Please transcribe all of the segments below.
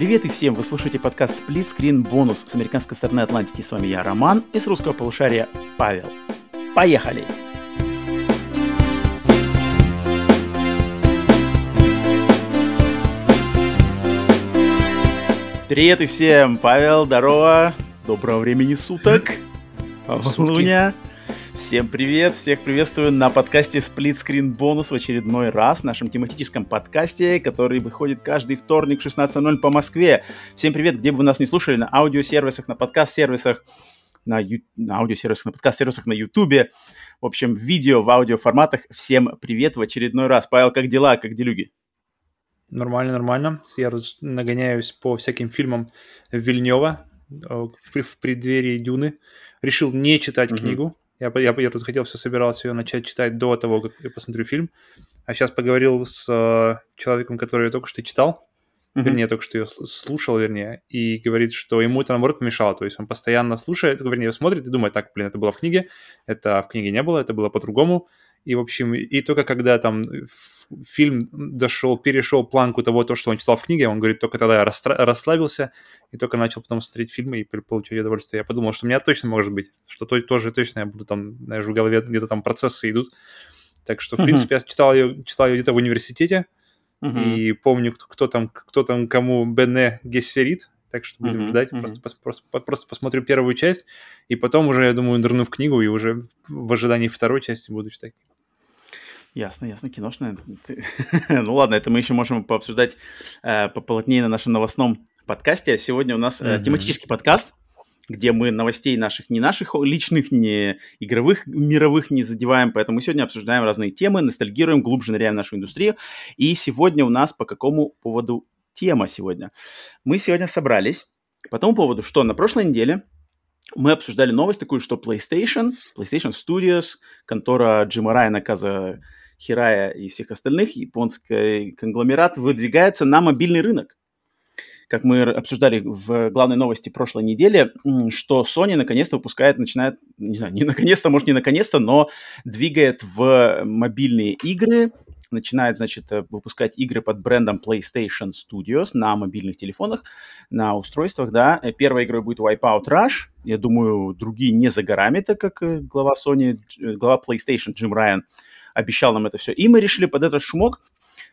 Привет и всем! Вы слушаете подкаст Split Screen Bonus с американской стороны Атлантики. С вами я, Роман, и с русского полушария Павел. Поехали! Привет и всем! Павел, здорово! Доброго времени суток! Луня! Всем привет, всех приветствую на подкасте Split Screen Bonus в очередной раз, в нашем тематическом подкасте, который выходит каждый вторник в 16.00 по Москве. Всем привет, где бы вы нас не слушали, на аудиосервисах, на подкаст-сервисах, на, ю... на аудиосервисах, на подкаст-сервисах, на Ютубе, в общем, видео в аудиоформатах. Всем привет в очередной раз. Павел, как дела, как делюги? Нормально, нормально. Я нагоняюсь по всяким фильмам Вильнева э, в преддверии Дюны. Решил не читать mm-hmm. книгу, я, я, я тут хотел все собирался ее начать читать до того, как я посмотрю фильм. А сейчас поговорил с э, человеком, который я только что читал. Mm-hmm. Вернее, только что ее слушал, вернее, и говорит, что ему это, наоборот, помешало. То есть он постоянно слушает, вернее, смотрит и думает, так, блин, это было в книге, это в книге не было, это было по-другому. И, в общем, и только когда там фильм дошел, перешел планку того, то, что он читал в книге, он говорит, только тогда я расслабился и только начал потом смотреть фильмы и получать удовольствие. Я подумал, что у меня точно может быть, что то, тоже точно я буду там, знаешь, в голове где-то там процессы идут. Так что, в принципе, я читал ее, читал ее где-то в университете, uh-huh. и помню, кто, кто там, кто там кому Бене Гессерит, так что будем uh-huh, ждать. Uh-huh. Просто, просто, просто посмотрю первую часть, и потом уже, я думаю, нырну в книгу, и уже в ожидании второй части буду читать. Ясно, ясно, киношная. ну ладно, это мы еще можем пообсуждать э, поплотнее на нашем новостном подкасте. Сегодня у нас mm-hmm. тематический подкаст, где мы новостей наших, не наших личных, не игровых, мировых не задеваем, поэтому мы сегодня обсуждаем разные темы, ностальгируем, глубже ныряем в нашу индустрию. И сегодня у нас по какому поводу тема сегодня? Мы сегодня собрались по тому поводу, что на прошлой неделе мы обсуждали новость такую, что PlayStation, PlayStation Studios, контора Джима Райана, Каза Хирая и всех остальных, японский конгломерат выдвигается на мобильный рынок как мы обсуждали в главной новости прошлой недели, что Sony наконец-то выпускает, начинает, не знаю, не наконец-то, может не наконец-то, но двигает в мобильные игры, начинает, значит, э, выпускать игры под брендом PlayStation Studios на мобильных телефонах, на устройствах, да. Э, первой игрой будет Wipeout Rush. Я думаю, другие не за горами, так как э, глава Sony, глава PlayStation Джим Райан обещал нам это все. И мы решили под этот шумок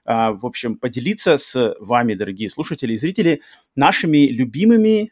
а, в общем, поделиться с вами, дорогие слушатели и зрители, нашими любимыми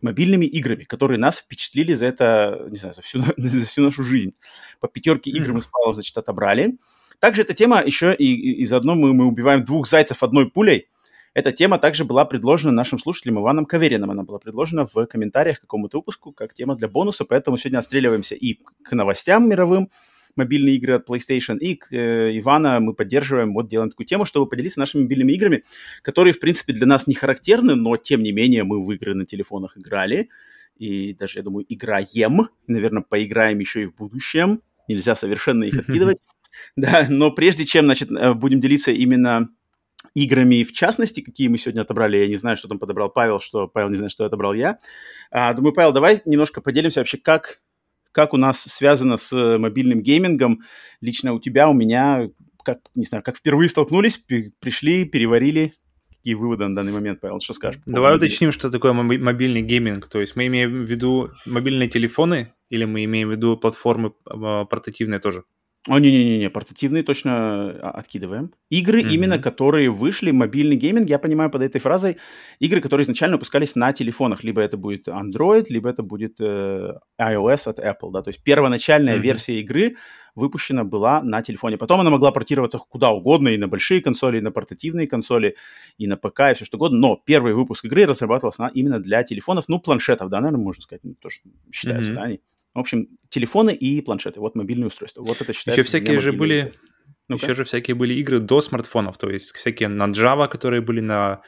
мобильными играми, которые нас впечатлили за это, не знаю, за всю, за всю нашу жизнь. По пятерке игр мы с Павлом, значит, отобрали. Также эта тема еще и, и, и заодно мы, мы убиваем двух зайцев одной пулей. Эта тема также была предложена нашим слушателям Иваном Кавериным. Она была предложена в комментариях к какому-то выпуску как тема для бонуса, поэтому сегодня отстреливаемся и к новостям мировым, мобильные игры от PlayStation. И э, Ивана мы поддерживаем, вот делаем такую тему, чтобы поделиться нашими мобильными играми, которые, в принципе, для нас не характерны, но, тем не менее, мы в игры на телефонах играли. И даже, я думаю, играем. Наверное, поиграем еще и в будущем. Нельзя совершенно их откидывать. Да, но прежде чем, значит, э, будем делиться именно играми в частности, какие мы сегодня отобрали. Я не знаю, что там подобрал Павел, что Павел не знает, что отобрал я. А, думаю, Павел, давай немножко поделимся вообще, как как у нас связано с э, мобильным геймингом. Лично у тебя, у меня, как, не знаю, как впервые столкнулись, пришли, переварили. Какие выводы на данный момент, Павел, что скажешь? Давай уточним, что такое мобильный гейминг. То есть мы имеем в виду мобильные телефоны или мы имеем в виду платформы а, портативные тоже? О, не-не-не, портативные точно а, откидываем. Игры, mm-hmm. именно которые вышли, мобильный гейминг, я понимаю под этой фразой, игры, которые изначально выпускались на телефонах. Либо это будет Android, либо это будет э, iOS от Apple, да. То есть первоначальная mm-hmm. версия игры выпущена была на телефоне. Потом она могла портироваться куда угодно, и на большие консоли, и на портативные консоли, и на ПК, и все что угодно. Но первый выпуск игры разрабатывался именно для телефонов, ну, планшетов, да, наверное, можно сказать, ну, тоже считается, mm-hmm. да, они в общем, телефоны и планшеты. Вот мобильные устройства. Вот это считается... Еще всякие же были... ну Еще же всякие были игры до смартфонов, то есть всякие на Java, которые были на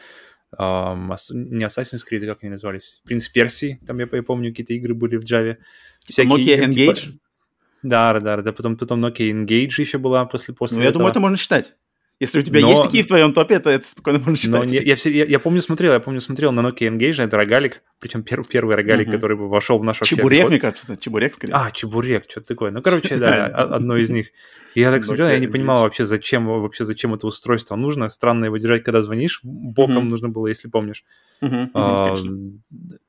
Um, не Assassin's Creed, как они назывались, Принц Персии, там я, я помню, какие-то игры были в Java. Всякие Nokia игры, Engage? Типа... Да, да, да, потом, потом Nokia Engage еще была после... после ну, я думаю, это можно считать. Если у тебя но... есть такие в твоем топе, то это спокойно можно считать. Но не, я, я, я помню смотрел, я помню смотрел на Nokia Engage, это рогалик, причем первый, первый рогалик, uh-huh. который вошел в наш Чебурек, мне кажется, это чебурек скорее. А, чебурек, что-то такое. Ну, короче, да, одно из них. Я так смотрел, я не понимал вообще, зачем, вообще, зачем это устройство нужно. Странно его держать, когда звонишь. Боком нужно было, если помнишь. А,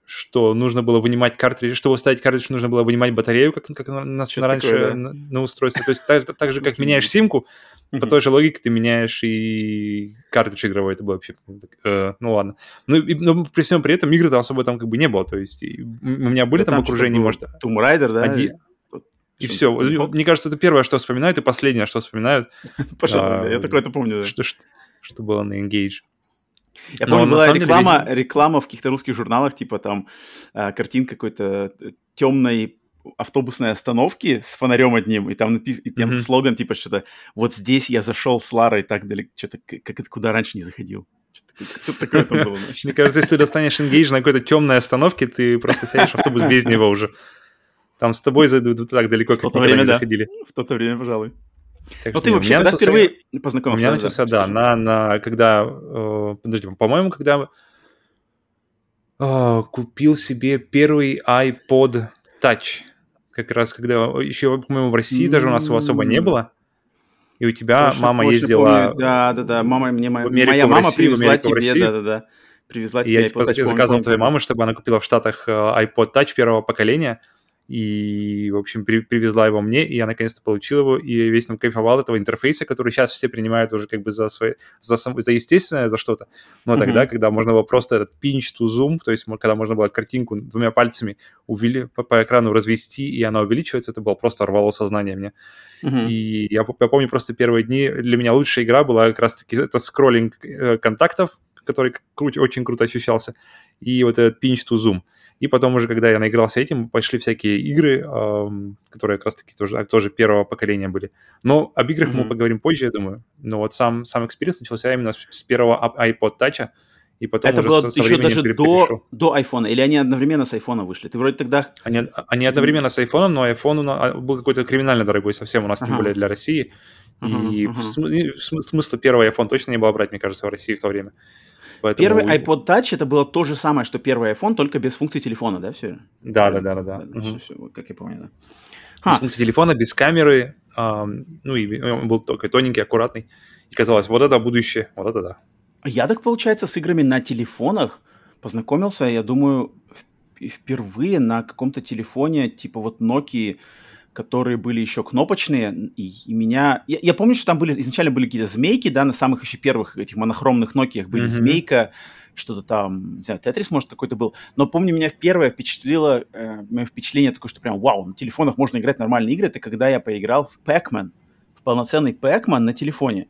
что нужно было вынимать картридж. Чтобы ставить картридж, нужно было вынимать батарею, как, у нас раньше на, устройстве. То есть так же, как меняешь симку, mm-hmm. по той же логике ты меняешь и картридж игровой. Это было вообще... Э, ну ладно. Ну, и, но при всем при этом игры-то особо там как бы не было. То есть и, у меня были да, там, там окружения, может... Tomb Raider, да? Один, и все. Мне кажется, это первое, что вспоминают, и последнее, что вспоминают. Пожалуй, я такое это помню. Что, было на Engage. Я помню, была реклама, реклама в каких-то русских журналах, типа там э, картинка какой-то э, темной автобусной остановки с фонарем одним, и там написан и там mm-hmm. слоган типа что-то «Вот здесь я зашел с Ларой так далеко, что-то как это куда раньше не заходил». Что-то такое там было. Мне кажется, если ты достанешь Engage на какой-то темной остановке, ты просто сядешь в автобус без него уже. Там с тобой зайдут так далеко, как никогда время, не заходили. В то время, пожалуй. Так ну, ты вообще когда начался, впервые познакомился? У меня начался, да, да на, на, когда, э, подожди, по-моему, когда э, купил себе первый iPod Touch. Как раз когда, еще, по-моему, в России даже у нас его особо не было. И у тебя больше, мама ездила... Помню. Да, да, да, мама мне, моя, моя мама Россию, привезла тебе, да, да, да. Привезла тебе я, типа, заказал твоей мамы, чтобы она купила в Штатах э, iPod Touch первого поколения и, в общем, при, привезла его мне, и я наконец-то получил его, и весь там кайфовал этого интерфейса, который сейчас все принимают уже как бы за, свои, за, за естественное, за что-то. Но uh-huh. тогда, когда можно было просто этот pinch to zoom, то есть когда можно было картинку двумя пальцами увели, по, по экрану развести, и она увеличивается, это было просто рвало сознание мне. Uh-huh. И я, я помню просто первые дни, для меня лучшая игра была как раз-таки это скроллинг э, контактов, который кру- очень круто ощущался, и вот этот pinch to zoom. И потом уже, когда я наигрался этим, пошли всякие игры, эм, которые как раз-таки тоже, тоже первого поколения были. Но об играх mm-hmm. мы поговорим позже, я думаю. Но вот сам, сам experience начался именно с, с первого iPod Touch, и потом это уже было со, еще даже до, до iPhone, или они одновременно с iPhone вышли? Ты вроде тогда... Они, они одновременно с iPhone, но iPhone а, был какой-то криминально дорогой совсем у нас, ага. тем более для России. Uh-huh, и uh-huh. смысла первого iPhone точно не было брать, мне кажется, в России в то время. Поэтому... Первый iPod Touch это было то же самое, что первый iPhone, только без функции телефона, да, все? Да, да, да, да. да. да угу. все, как я помню, да. Без функции телефона, без камеры, эм, ну и он был только тоненький, аккуратный. И казалось, вот это будущее, вот это да. Я так, получается, с играми на телефонах познакомился, я думаю, впервые на каком-то телефоне, типа вот Nokia которые были еще кнопочные, и, и меня... Я, я помню, что там были изначально были какие-то змейки, да, на самых еще первых этих монохромных Nokia были mm-hmm. змейка, что-то там, не знаю, Тетрис, может, какой-то был. Но помню, меня первое впечатлило, э, мое впечатление такое, что прям, вау, на телефонах можно играть нормальные игры, это когда я поиграл в Pac-Man, в полноценный Pac-Man на телефоне.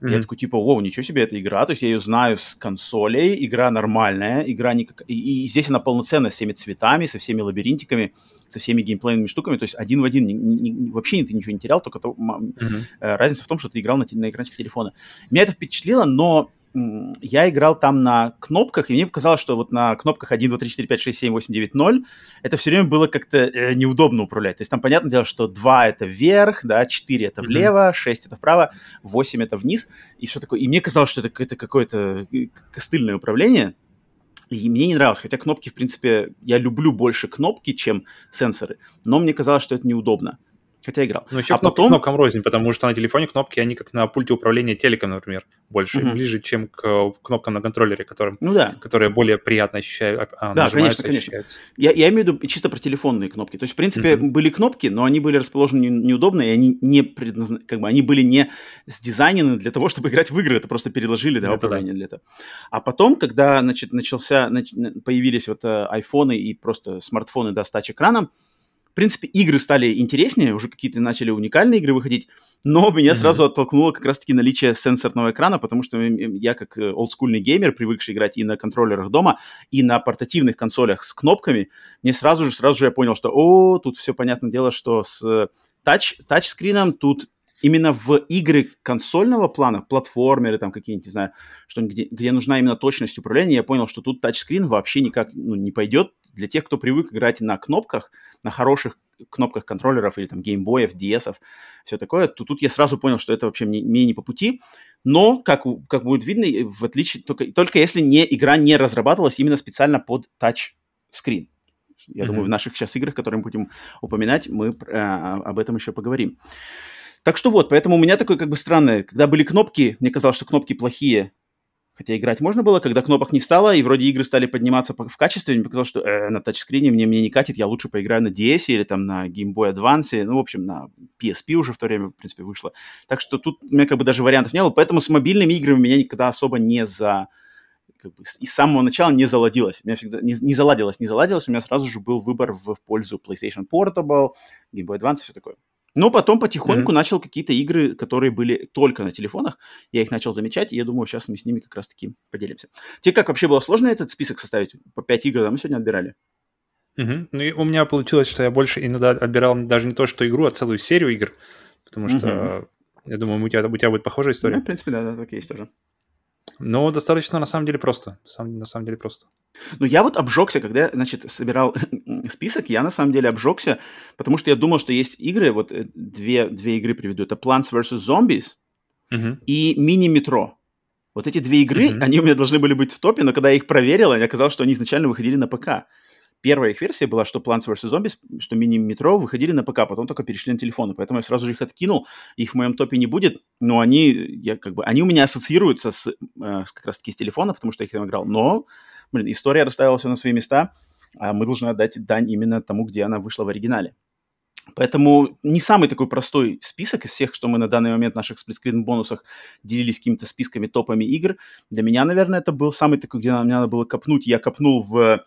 Mm-hmm. Я такой, типа, о, ничего себе, эта игра, то есть я ее знаю с консолей, игра нормальная, игра не как... И, и здесь она полноценная, с всеми цветами, со всеми лабиринтиками, со всеми геймплейными штуками, то есть один в один, ни, ни, ни, вообще ты ничего не терял, только то, mm-hmm. разница в том, что ты играл на, на экранчике телефона. Меня это впечатлило, но я играл там на кнопках, и мне показалось, что вот на кнопках 1, 2, 3, 4, 5, 6, 7, 8, 9, 0 это все время было как-то э, неудобно управлять. То есть там понятное дело, что 2 это вверх, да, 4 это влево, 6 это вправо, 8 это вниз, и что такое. И мне казалось, что это, какое-то э, костыльное управление, и мне не нравилось, хотя кнопки, в принципе, я люблю больше кнопки, чем сенсоры, но мне казалось, что это неудобно хотя играл. Ну, еще а кнопки потом... кнопкам рознь, потому что на телефоне кнопки, они как на пульте управления телеком, например, больше, uh-huh. ближе, чем к кнопкам на контроллере, которым, ну, да. которые более приятно ощущают, а, да, конечно, конечно. Я, я имею в виду чисто про телефонные кнопки. То есть, в принципе, uh-huh. были кнопки, но они были расположены неудобно, и они не предназна... как бы они были не сдизайнены для того, чтобы играть в игры, это просто переложили, да, управление да. для этого. А потом, когда, значит, начался, нач... появились вот э, айфоны и просто смартфоны, да, с тач-экраном, принципе, игры стали интереснее, уже какие-то начали уникальные игры выходить, но меня mm-hmm. сразу оттолкнуло как раз-таки наличие сенсорного экрана, потому что я как э, олдскульный геймер, привыкший играть и на контроллерах дома, и на портативных консолях с кнопками, мне сразу же, сразу же я понял, что, о, тут все понятное дело, что с тач, тачскрином тут именно в игры консольного плана, платформеры там какие-нибудь, не знаю, что где, где нужна именно точность управления, я понял, что тут тачскрин вообще никак ну, не пойдет, для тех, кто привык играть на кнопках, на хороших кнопках контроллеров или там геймбоев, DS, все такое, то тут я сразу понял, что это вообще мне, мне не по пути. Но, как, как будет видно, в отличие, только, только если не, игра не разрабатывалась именно специально под тач-скрин. Я mm-hmm. думаю, в наших сейчас играх, которые мы будем упоминать, мы э, об этом еще поговорим. Так что вот, поэтому у меня такое как бы странное, когда были кнопки, мне казалось, что кнопки плохие, хотя играть можно было, когда кнопок не стало, и вроде игры стали подниматься в качестве, мне показалось, что э, на тачскрине мне, мне не катит, я лучше поиграю на DS или там на Game Boy Advance, ну, в общем, на PSP уже в то время, в принципе, вышло. Так что тут у меня как бы даже вариантов не было, поэтому с мобильными играми меня никогда особо не за... Как бы, и с самого начала не заладилось. У меня всегда не, не заладилось, не заладилось, у меня сразу же был выбор в, пользу PlayStation Portable, Game Boy Advance и все такое. Но потом потихоньку mm-hmm. начал какие-то игры, которые были только на телефонах. Я их начал замечать, и я думаю, сейчас мы с ними как раз-таки поделимся. Тебе как вообще было сложно этот список составить? По 5 игр да, мы сегодня отбирали. Угу. Ну и у меня получилось, что я больше иногда отбирал даже не то, что игру, а целую серию игр. Потому что, угу. я думаю, у тебя, у тебя будет похожая история. Ну, в принципе, да, да, так есть тоже. Но достаточно, на самом деле, просто. На самом, на самом деле просто. Ну, я вот обжегся, когда, значит, собирал список, я на самом деле обжегся, потому что я думал, что есть игры, вот э, две, две игры приведу. Это Plants vs. Zombies uh-huh. и мини-метро. Вот эти две игры, uh-huh. они у меня должны были быть в топе, но когда я их проверил, мне оказалось, что они изначально выходили на ПК. Первая их версия была, что Plants vs. Zombies, что мини-метро выходили на ПК, потом только перешли на телефоны. Поэтому я сразу же их откинул. Их в моем топе не будет, но они, я, как бы, они у меня ассоциируются с, э, как раз-таки с телефона, потому что я их там играл. Но, блин, история расставила все на свои места, а мы должны отдать дань именно тому, где она вышла в оригинале. Поэтому не самый такой простой список из всех, что мы на данный момент в наших сплитскрин бонусах делились какими-то списками, топами игр. Для меня, наверное, это был самый такой, где мне надо было копнуть. Я копнул в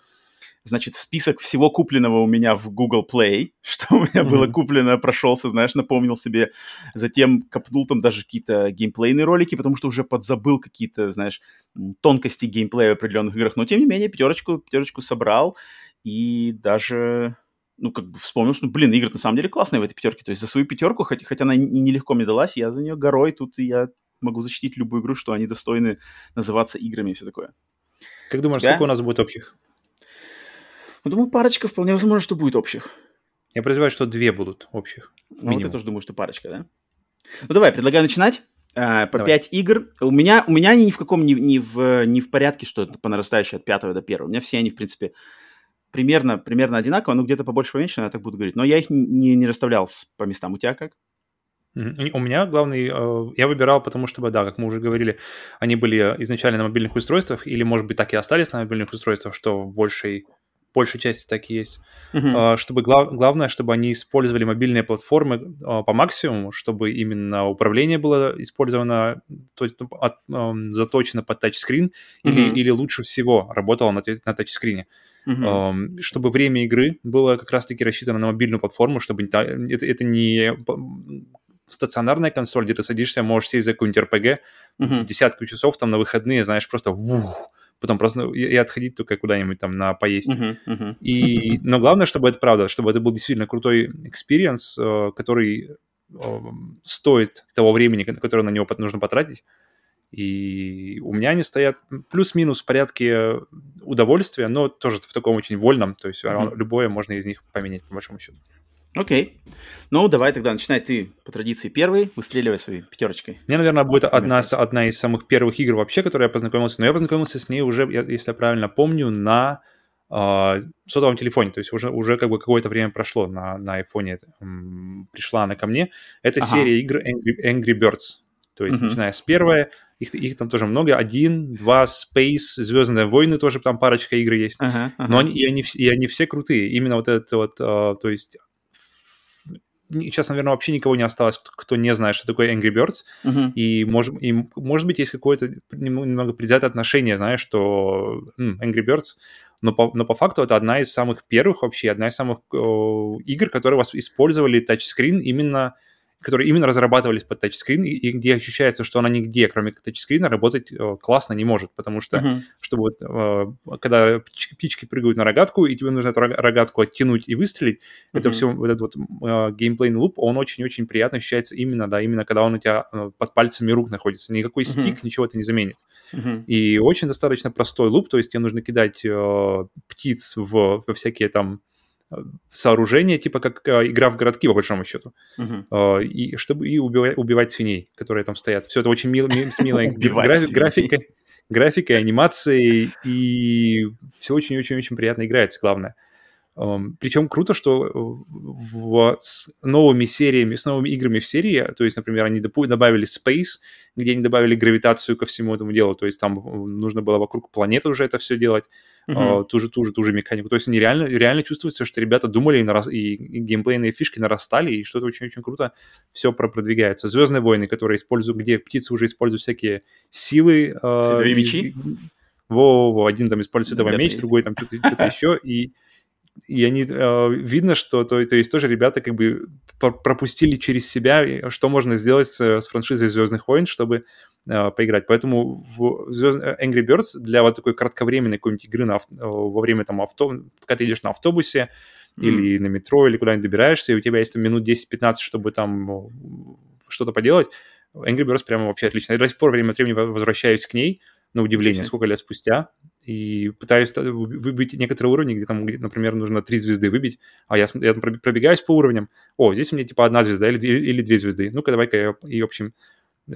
значит, в список всего купленного у меня в Google Play, что у меня mm-hmm. было куплено, прошелся, знаешь, напомнил себе. Затем копнул там даже какие-то геймплейные ролики, потому что уже подзабыл какие-то, знаешь, тонкости геймплея в определенных играх. Но, тем не менее, пятерочку, пятерочку собрал и даже ну, как бы вспомнил, что, блин, игры на самом деле классные в этой пятерке. То есть за свою пятерку, хоть, хоть она и нелегко мне далась, я за нее горой, тут я могу защитить любую игру, что они достойны называться играми и все такое. Как думаешь, сколько у нас будет общих? Ну, думаю, парочка вполне возможно, что будет общих. Я подозреваю, что две будут общих. Ну, вот я тоже думаю, что парочка, да? Ну, давай, предлагаю начинать. А, по давай. 5 игр. У меня, у меня они ни в каком, ни, ни, в, ни в порядке, что это по нарастающей от пятого до первого. У меня все они, в принципе, примерно, примерно одинаково, ну, где-то побольше, поменьше, я так буду говорить. Но я их не, не расставлял по местам. У тебя как? У меня главный, э, я выбирал, потому что, да, как мы уже говорили, они были изначально на мобильных устройствах, или, может быть, так и остались на мобильных устройствах, что в большей большей части так и есть. Uh-huh. Чтобы глав, главное, чтобы они использовали мобильные платформы а, по максимуму, чтобы именно управление было использовано, то есть, ну, от, заточено под тачскрин, uh-huh. или, или лучше всего работало на, на тачскрине. Uh-huh. Чтобы время игры было как раз-таки рассчитано на мобильную платформу, чтобы это, это не стационарная консоль, где ты садишься, можешь сесть за какую-нибудь RPG, uh-huh. десятку часов там на выходные, знаешь, просто вух, потом просто и, и отходить только куда-нибудь там на поесть. Uh-huh, uh-huh. И, но главное, чтобы это правда, чтобы это был действительно крутой experience, э, который э, стоит того времени, которое на него нужно потратить. И у меня они стоят плюс-минус в порядке удовольствия, но тоже в таком очень вольном, то есть uh-huh. любое можно из них поменять, по большому счету. Окей. Ну, давай тогда начинай ты по традиции первый, выстреливай своей пятерочкой. Мне, наверное, будет одна, одна из самых первых игр вообще, которой я познакомился. Но я познакомился с ней уже, если я правильно помню, на э, сотовом телефоне. То есть уже, уже как бы какое-то время прошло на, на айфоне. Пришла она ко мне. Это ага. серия игр Angry, Angry Birds. То есть, uh-huh. начиная с первой, их, их там тоже много. Один, два, Space, Звездные войны тоже там парочка игр есть. Uh-huh, uh-huh. Но они, и, они, и они все крутые. Именно вот это вот, uh, то есть сейчас, наверное, вообще никого не осталось, кто не знает, что такое Angry Birds, uh-huh. и, может, и, может быть, есть какое-то немного предвзятое отношение, знаешь, что м, Angry Birds, но по, но по факту это одна из самых первых вообще, одна из самых э, игр, которые вас использовали тачскрин именно которые именно разрабатывались под тачскрин, и, и где ощущается, что она нигде, кроме тачскрина, работать э, классно не может, потому что, uh-huh. чтобы вот, э, когда птички, птички прыгают на рогатку, и тебе нужно эту рогатку оттянуть и выстрелить, uh-huh. это все, вот этот вот э, геймплейный луп, он очень-очень приятно ощущается именно, да, именно когда он у тебя под пальцами рук находится. Никакой uh-huh. стик ничего это не заменит. Uh-huh. И очень достаточно простой луп, то есть тебе нужно кидать э, птиц в, во всякие там сооружение, типа как игра в городки, по большому счету. Uh-huh. И чтобы и убивать, убивать свиней, которые там стоят. Все это очень мило, с милой графикой, графикой, анимацией, и все очень-очень-очень приятно играется, главное. Причем круто, что э, в, с новыми сериями, с новыми играми в серии, то есть, например, они добавили Space, где они добавили гравитацию ко всему этому делу, то есть там э, нужно было вокруг планеты уже это все делать, uh-huh. ту, же, ту, же, ту же механику. То есть они реально, реально чувствуется, что ребята думали, и, нарас... и геймплейные фишки нарастали, и что-то очень-очень круто все продвигается. Звездные войны, которые используют, где птицы уже используют всякие силы. Световые э, мечи? Во-во-во, один там использует световой меч, другой там что-то, что-то еще, и и они э, видно, что то, то есть тоже ребята как бы пропустили через себя, что можно сделать с, с франшизой Звездных войн, чтобы э, поиграть. Поэтому в Звезд... Angry Birds для вот такой кратковременной какой-нибудь игры на, авто... во время там авто, пока ты едешь на автобусе mm. или на метро, или куда-нибудь добираешься, и у тебя есть там минут 10-15, чтобы там что-то поделать, Angry Birds прямо вообще отлично. Я до сих пор время от времени возвращаюсь к ней, на удивление, сколько лет спустя, и пытаюсь выбить некоторые уровни, где там, например, нужно три звезды выбить, а я, я там пробегаюсь по уровням, о, здесь у меня типа одна звезда или, или две звезды, ну-ка давай-ка я, и, в общем,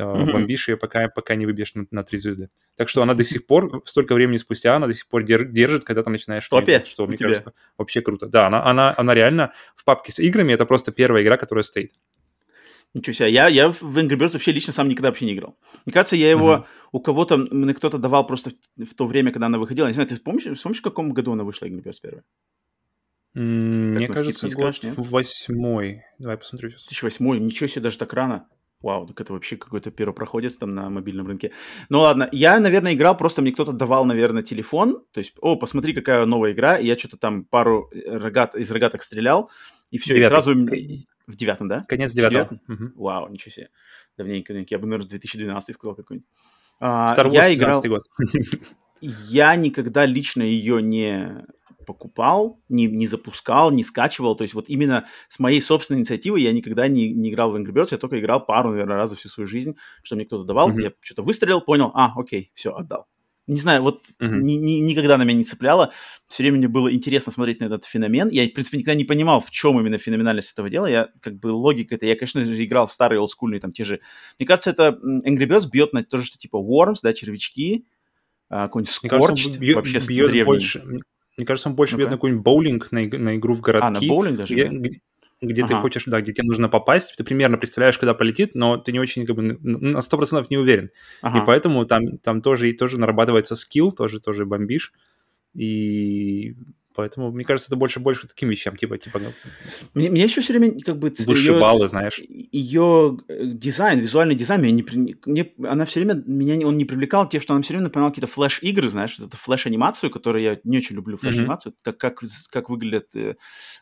mm-hmm. бомбишь ее, пока, пока не выбьешь на, на три звезды. Так что она до сих пор, столько времени спустя, она до сих пор держит, когда там начинаешь... Топе что, мне кажется, вообще круто. Да, она, она, она реально в папке с играми, это просто первая игра, которая стоит. Ничего себе. Я, я в Angry Birds вообще лично сам никогда вообще не играл. Мне кажется, я его uh-huh. у кого-то, мне кто-то давал просто в, в то время, когда она выходила. Не знаю, ты помнишь, помнишь, в каком году она вышла, Angry Birds первая? Mm, мне кажется, год скажешь, восьмой. Давай посмотрю сейчас. 2008 Ничего себе, даже так рано. Вау, так это вообще какой-то первопроходец там на мобильном рынке. Ну ладно, я, наверное, играл, просто мне кто-то давал, наверное, телефон. То есть, о, посмотри, какая новая игра. И я что-то там пару рогат, из рогаток стрелял. И все, Девятый. и сразу... В девятом, да? Конец девятого. Угу. Вау, ничего себе. Давненько, я бы, наверное, 2012 сказал какой-нибудь. А, Star Wars я играл... год. Я никогда лично ее не покупал, не, не запускал, не скачивал. То есть вот именно с моей собственной инициативы я никогда не, не играл в Angry Birds, я только играл пару, наверное, раз за всю свою жизнь, что мне кто-то давал. Mm-hmm. Я что-то выстрелил, понял, а, окей, все, отдал не знаю, вот uh-huh. ни, ни, никогда на меня не цепляло. Все время мне было интересно смотреть на этот феномен. Я, в принципе, никогда не понимал, в чем именно феноменальность этого дела. Я, как бы, логика это... Я, конечно же, играл в старые олдскульные, там, те же... Мне кажется, это Angry Birds бьет на то же, что типа Worms, да, червячки, а, какой-нибудь Scorched, бьет, вообще бьет больше... Мне кажется, он больше ну бьет на какой-нибудь боулинг, на, на игру в городки. А, на боулинг даже, где, да? где ага. ты хочешь, да, где тебе нужно попасть, ты примерно представляешь, куда полетит, но ты не очень как бы на 100% не уверен. Ага. И поэтому там, там тоже, и тоже нарабатывается скилл, тоже, тоже бомбишь. И Поэтому, мне кажется, это больше больше таким вещам, типа, типа. Ну, мне, мне еще все время как бы высшие баллы, знаешь. Ее э, дизайн, визуальный дизайн, меня не, мне, она все время меня он не привлекал, те, что она все время напоминала какие-то флеш-игры, знаешь, вот это флеш-анимацию, которую я не очень люблю флеш-анимацию, mm-hmm. как, как, как выглядят э,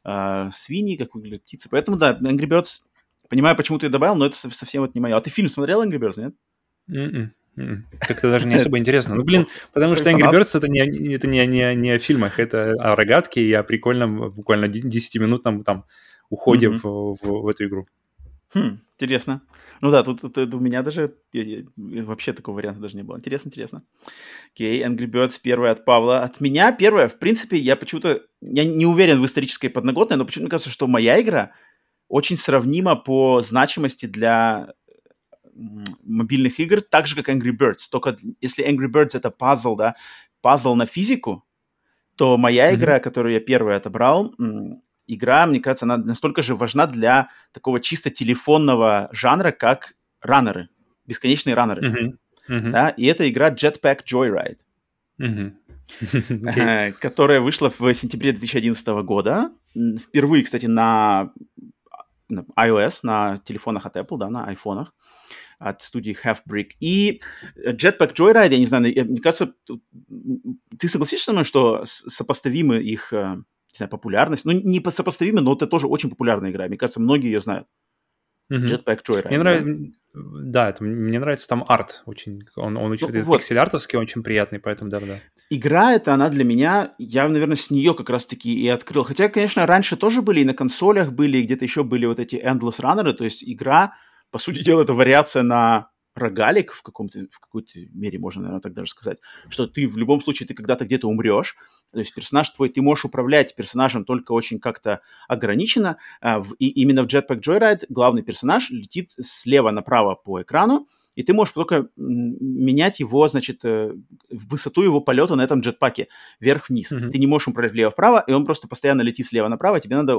э, свиньи, как выглядят птицы. Поэтому, да, Angry Birds, понимаю, почему ты ее добавил, но это совсем вот не мое. А ты фильм смотрел Angry Birds, нет? Mm-mm. Как-то даже не особо интересно. Ну, блин, потому что Angry Birds это не, это не, не, не о фильмах, это о рогатке и о прикольном, буквально 10-минутном там уходе mm-hmm. в, в, в эту игру. Хм, интересно. Ну да, тут, тут, у меня даже я, я, вообще такого варианта даже не было. Интересно, интересно. Окей, Angry Birds первая от Павла. От меня первая, в принципе, я почему-то... Я не уверен в исторической подноготной, но почему-то кажется, что моя игра очень сравнима по значимости для мобильных игр, так же, как Angry Birds. Только если Angry Birds это пазл, да, пазл на физику, то моя mm-hmm. игра, которую я первую отобрал, игра, мне кажется, она настолько же важна для такого чисто телефонного жанра, как раннеры, бесконечные раннеры. Mm-hmm. Mm-hmm. Да? И это игра Jetpack Joyride. Mm-hmm. okay. которая вышла в сентябре 2011 года. Впервые, кстати, на iOS, на телефонах от Apple, да, на айфонах от студии Half-Brick. И Jetpack Joyride, я не знаю, мне кажется, ты согласишься со мной, что сопоставимы их э, не знаю, популярность? Ну, не сопоставимы, но это тоже очень популярная игра. Мне кажется, многие ее знают. Mm-hmm. Jetpack Joyride. Мне нравится, да, это, мне нравится там арт очень, он, он очень ну, вот. пиксель-артовский, очень приятный, поэтому да-да. Игра это она для меня, я, наверное, с нее как раз-таки и открыл. Хотя, конечно, раньше тоже были и на консолях были, и где-то еще были вот эти Endless Runner, то есть игра, по сути дела, это вариация на рогалик в, каком-то, в какой-то мере, можно, наверное, так даже сказать, что ты в любом случае, ты когда-то где-то умрешь, то есть персонаж твой, ты можешь управлять персонажем только очень как-то ограниченно, в, и именно в Jetpack Joyride главный персонаж летит слева направо по экрану, и ты можешь только менять его, значит, э, высоту его полета на этом джетпаке вверх-вниз. Mm-hmm. Ты не можешь управлять влево-вправо, и он просто постоянно летит слева направо, тебе надо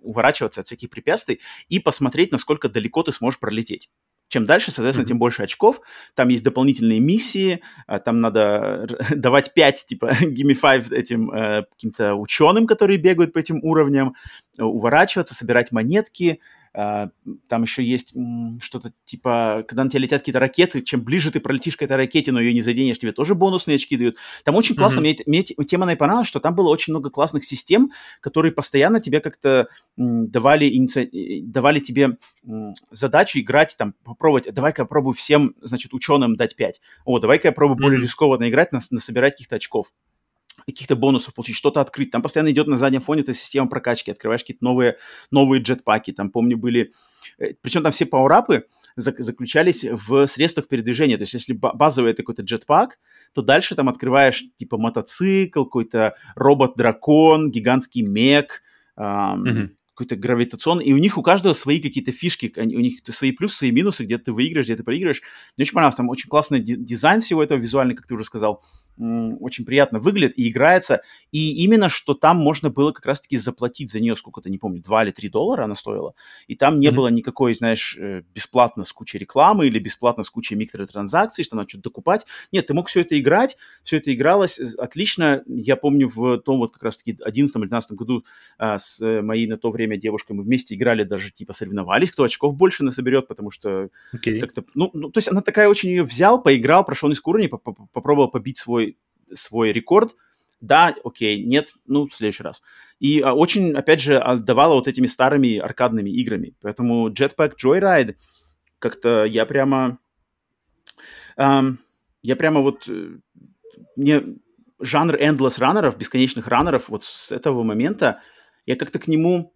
уворачиваться от всяких препятствий и посмотреть, насколько далеко ты сможешь пролететь. Чем дальше, соответственно, mm-hmm. тем больше очков. Там есть дополнительные миссии, а, там надо давать 5, типа, gimme 5 этим э, каким-то ученым, которые бегают по этим уровням, уворачиваться, собирать монетки, там еще есть что-то типа, когда на тебя летят какие-то ракеты, чем ближе ты пролетишь к этой ракете, но ее не заденешь, тебе тоже бонусные очки дают. Там очень классно, mm-hmm. мне, мне тема мне понравилась, что там было очень много классных систем, которые постоянно тебе как-то давали, иници... давали тебе задачу играть, там, попробовать, давай-ка я пробую всем, значит, ученым дать 5. О, давай-ка я пробую mm-hmm. более рискованно играть, на, насобирать каких-то очков каких-то бонусов получить, что-то открыть. Там постоянно идет на заднем фоне эта система прокачки, открываешь какие-то новые, новые джетпаки. Там, помню, были... Э, Причем там все пауэрапы заключались в средствах передвижения. То есть если базовый это какой-то джетпак, то дальше там открываешь типа мотоцикл, какой-то робот-дракон, гигантский мег, эм, mm-hmm какой-то гравитационный, и у них у каждого свои какие-то фишки, они, у них свои плюсы, свои минусы, где ты выиграешь, где ты проигрываешь. Мне очень понравилось, там очень классный дизайн всего этого визуальный, как ты уже сказал очень приятно выглядит и играется. И именно что там можно было как раз-таки заплатить за нее сколько-то, не помню, 2 или 3 доллара она стоила. И там не mm-hmm. было никакой, знаешь, э, бесплатно с кучей рекламы или бесплатно с кучей микротранзакций, что надо что-то докупать. Нет, ты мог все это играть, все это игралось отлично. Я помню в том вот как раз-таки 11 или 12 году а, с моей на то время девушкой мы вместе играли, даже типа соревновались, кто очков больше насоберет, потому что okay. как-то, ну, ну, то есть она такая очень ее взял, поиграл, прошел низкий уровень, попробовал побить свой свой рекорд, да, окей, нет, ну, в следующий раз. И а, очень, опять же, отдавала вот этими старыми аркадными играми. Поэтому Jetpack Joyride как-то я прямо... Эм, я прямо вот... Э, мне жанр endless раннеров, бесконечных раннеров, вот с этого момента я как-то к нему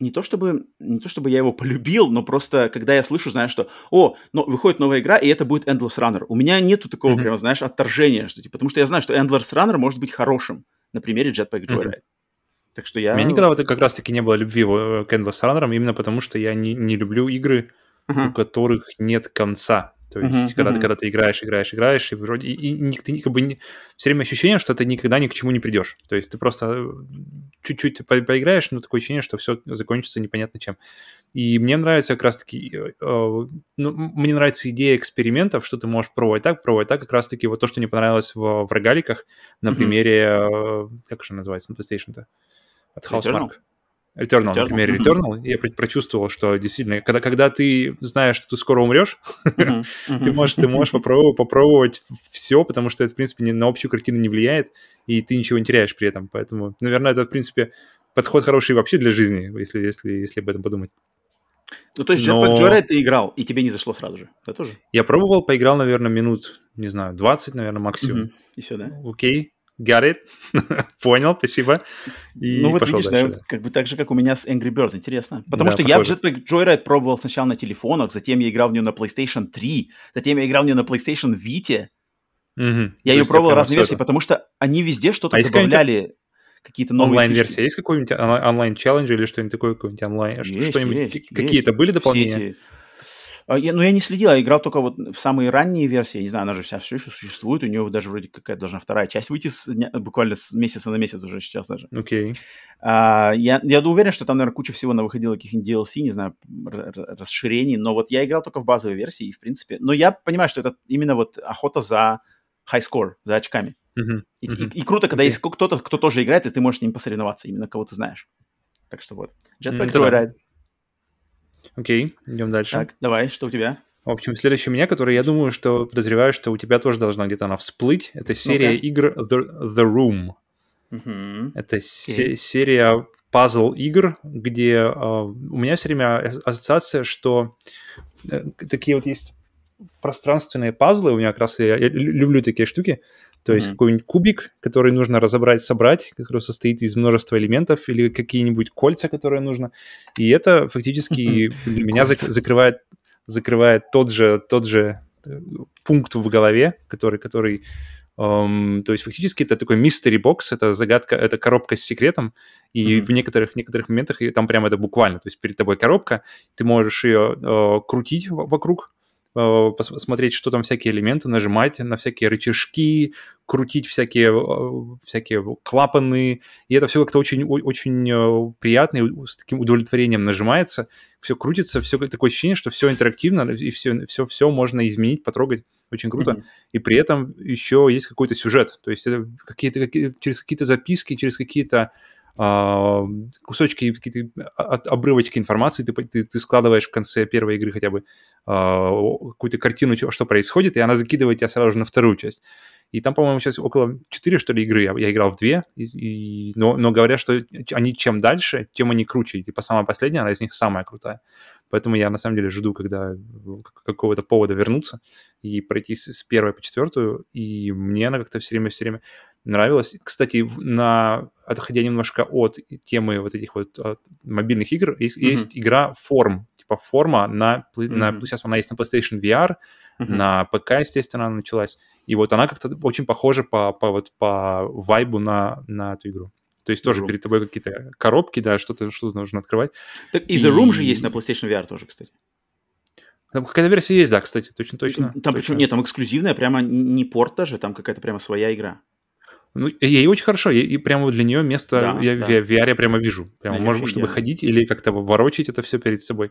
не то чтобы, не то чтобы я его полюбил, но просто когда я слышу, знаешь, что, о, но выходит новая игра, и это будет Endless Runner. У меня нету такого mm-hmm. прямо, знаешь, отторжения, что, типа, потому что я знаю, что Endless Runner может быть хорошим на примере Jetpack Joyride. Mm-hmm. Так что я... У меня никогда вот как раз-таки не было любви к Endless Runner, именно потому что я не, не люблю игры, uh-huh. у которых нет конца. То есть, uh-huh, когда, uh-huh. Ты, когда ты играешь, играешь, играешь, и вроде и, и, ты как бы не, все время ощущение, что ты никогда ни к чему не придешь. То есть ты просто э, чуть-чуть по поиграешь, но такое ощущение, что все закончится непонятно чем. И мне нравится как раз-таки, э, э, ну, мне нравится идея экспериментов, что ты можешь пробовать так, пробовать так, как раз-таки вот то, что мне понравилось в, в рогаликах на uh-huh. примере, э, как же называется на PlayStation-то? От Housemark. Returnal, Returnal. например, Returnal, я прочувствовал, что действительно, когда, когда ты знаешь, что ты скоро умрешь, uh-huh, uh-huh. ты можешь, ты можешь попробовать, попробовать все, потому что это, в принципе, не, на общую картину не влияет, и ты ничего не теряешь при этом. Поэтому, наверное, это, в принципе, подход хороший вообще для жизни, если, если, если об этом подумать. Ну, то есть Jetpack Но... Joyride ты играл, и тебе не зашло сразу же, да, тоже? Я пробовал, поиграл, наверное, минут, не знаю, 20, наверное, максимум. Угу. И все, да? Окей, got it, понял, спасибо. И ну вот видишь, дальше, да, как бы так же, как у меня с Angry Birds, интересно. Потому да, что похоже. я Jetpack Joyride пробовал сначала на телефонах, затем я играл в нее на PlayStation 3, затем я играл в нее на PlayStation Vita. Угу. Я ее пробовал разные версии, потому что они везде что-то а добавляли какие-то новые Онлайн-версия есть какой-нибудь онлайн-челлендж или что-нибудь такое, какой-нибудь онлайн? Есть, что-нибудь, какие-то были дополнения? А, я, ну, я не следил, я играл только вот в самые ранние версии. Я не знаю, она же вся все еще существует. У нее даже вроде какая-то должна вторая часть выйти с, буквально с месяца на месяц уже сейчас даже. Окей. Okay. А, я, я уверен, что там, наверное, куча всего выходило каких-нибудь DLC, не знаю, расширений. Но вот я играл только в базовой версии, и в принципе... Но я понимаю, что это именно вот охота за high score, за очками. Uh-huh. И, uh-huh. И, и круто, когда okay. есть кто-то, кто тоже играет, и ты можешь с ним посоревноваться, именно кого ты знаешь. Так что вот. Jetpack mm, Joyride. Окей, идем дальше. Так, давай, что у тебя? В общем, следующий у меня, который я думаю, что подозреваю, что у тебя тоже должна где-то она всплыть, это серия okay. игр The, The Room. Uh-huh. Это okay. се- серия пазл игр, где э, у меня все время ассоциация, что э, такие вот есть пространственные пазлы, у меня как раз я, я люблю такие штуки, то есть mm-hmm. какой-нибудь кубик, который нужно разобрать, собрать, который состоит из множества элементов, или какие-нибудь кольца, которые нужно. И это фактически для меня зак- закрывает закрывает тот же, тот же э, пункт в голове, который, который Um, то есть фактически это такой mystery box, это загадка, это коробка с секретом, и mm-hmm. в некоторых, некоторых моментах там прямо это буквально, то есть перед тобой коробка, ты можешь ее uh, крутить вокруг, uh, посмотреть, что там всякие элементы, нажимать на всякие рычажки, крутить всякие, всякие клапаны, и это все как-то очень, очень приятно и с таким удовлетворением нажимается, все крутится, все такое ощущение, что все интерактивно, и все, все, все можно изменить, потрогать. Очень круто. Mm-hmm. И при этом еще есть какой-то сюжет. То есть это какие-то, какие, через какие-то записки, через какие-то кусочки, какие-то обрывочки информации ты, ты, ты складываешь в конце первой игры хотя бы uh, какую-то картину, что происходит, и она закидывает тебя сразу же на вторую часть. И там, по-моему, сейчас около 4, что ли, игры. Я, я играл в 2, и, и, но, но говорят, что они чем дальше, тем они круче. И, типа, самая последняя, она из них самая крутая. Поэтому я, на самом деле, жду, когда какого-то повода вернуться и пройти с, с первой по четвертую. И мне она как-то все время, все время нравилась. Кстати, на, отходя немножко от темы вот этих вот от мобильных игр, есть, mm-hmm. есть игра Form. Типа форма на, mm-hmm. на... Сейчас она есть на PlayStation VR, mm-hmm. на ПК, естественно, она началась. И вот она как-то очень похожа по, по, вот, по вайбу на, на эту игру. То есть тоже перед тобой какие-то коробки, да, что-то что нужно открывать. Так и The Room же есть на PlayStation VR тоже, кстати. Там какая-то версия есть, да, кстати, точно, точно. Там точно. почему нет, там эксклюзивная, прямо не порт даже, там какая-то прямо своя игра. Ну, ей очень хорошо, и прямо для нее место да, я да. в VR прямо вижу. Прямо, можно, чтобы ходить или как-то ворочить это все перед собой.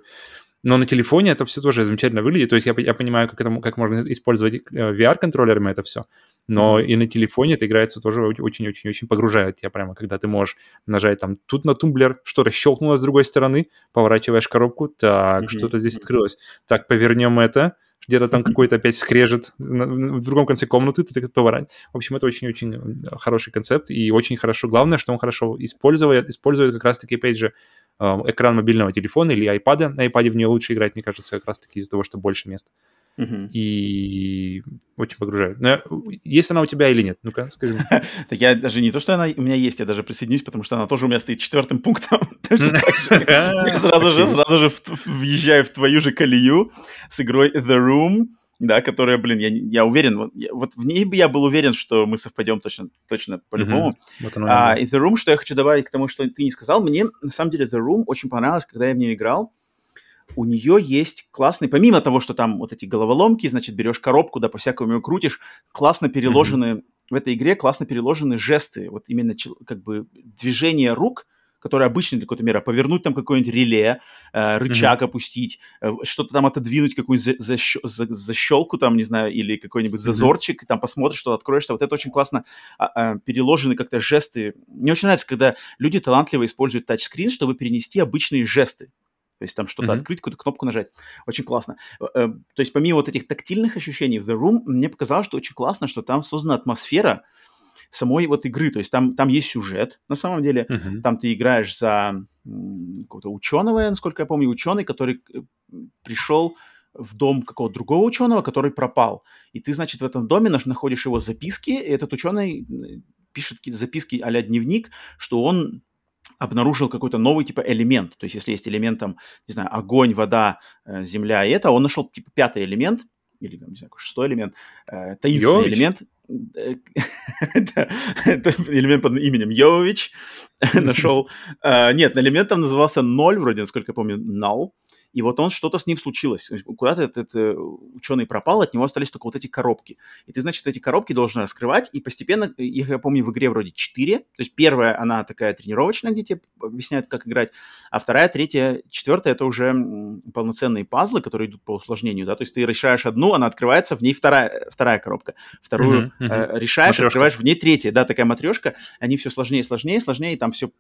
Но на телефоне это все тоже замечательно выглядит. То есть я, я понимаю, как, это, как можно использовать э, VR-контроллерами это все. Но mm-hmm. и на телефоне это играется тоже очень-очень-очень погружает тебя прямо, когда ты можешь нажать там тут на тумблер, что-то щелкнуло с другой стороны, поворачиваешь коробку, так, mm-hmm. что-то здесь открылось. Так, повернем это, где-то там какой-то опять скрежет в другом конце комнаты, ты так поворачиваешь. В общем, это очень-очень э, хороший концепт и очень хорошо. Главное, что он хорошо использует, использует как раз-таки, опять же, экран мобильного телефона или iPad. На iPad в нее лучше играть, мне кажется, как раз-таки из-за того, что больше места. Uh-huh. И очень погружает. Но есть она у тебя или нет? Ну-ка, скажи мне. Так я даже не то, что она у меня есть, я даже присоединюсь, потому что она тоже у меня стоит четвертым пунктом. Сразу же, сразу же въезжаю в твою же колею с игрой The Room да, которая, блин, я, я уверен, вот, я, вот в ней бы я был уверен, что мы совпадем точно, точно по-любому. Mm-hmm. Вот а, и The Room, что я хочу добавить к тому, что ты не сказал, мне на самом деле The Room очень понравилось, когда я в нее играл. У нее есть классный, помимо того, что там вот эти головоломки, значит, берешь коробку, да, по-всякому ее крутишь, классно переложены, mm-hmm. в этой игре классно переложены жесты, вот именно как бы движение рук – который обычный для какой-то меры, повернуть там какое-нибудь реле, э, рычаг mm-hmm. опустить, э, что-то там отодвинуть, какую-нибудь за, за, за, защелку там, не знаю, или какой-нибудь зазорчик, mm-hmm. там посмотришь, что откроешься. Вот это очень классно а, а, переложены как-то жесты. Мне очень нравится, когда люди талантливо используют тачскрин, чтобы перенести обычные жесты. То есть там что-то mm-hmm. открыть, какую-то кнопку нажать. Очень классно. Э, э, то есть помимо вот этих тактильных ощущений в The Room, мне показалось, что очень классно, что там создана атмосфера, самой вот игры. То есть там, там есть сюжет, на самом деле. Uh-huh. Там ты играешь за какого-то ученого, насколько я помню, ученый, который э, пришел в дом какого-то другого ученого, который пропал. И ты, значит, в этом доме находишь его записки, и этот ученый пишет какие-то записки а дневник, что он обнаружил какой-то новый типа элемент. То есть если есть элемент там, не знаю, огонь, вода, э, земля и это, он нашел типа пятый элемент, или, не знаю, шестой элемент, э, таинственный Йович. элемент, элемент под именем Йович нашел. Нет, элемент там назывался ноль, вроде, насколько я помню, null. И вот он что-то с ним случилось. Куда-то этот, этот ученый пропал, от него остались только вот эти коробки. И ты, значит, эти коробки должен раскрывать, и постепенно, их, я помню, в игре вроде 4. То есть первая, она такая тренировочная, где тебе объясняют, как играть, а вторая, третья, четвертая, это уже полноценные пазлы, которые идут по усложнению, да, то есть ты решаешь одну, она открывается, в ней вторая, вторая коробка. Вторую uh-huh, uh-huh. Э, решаешь, матрешка. открываешь, в ней третья, да, такая матрешка, они все сложнее, сложнее, сложнее, и там все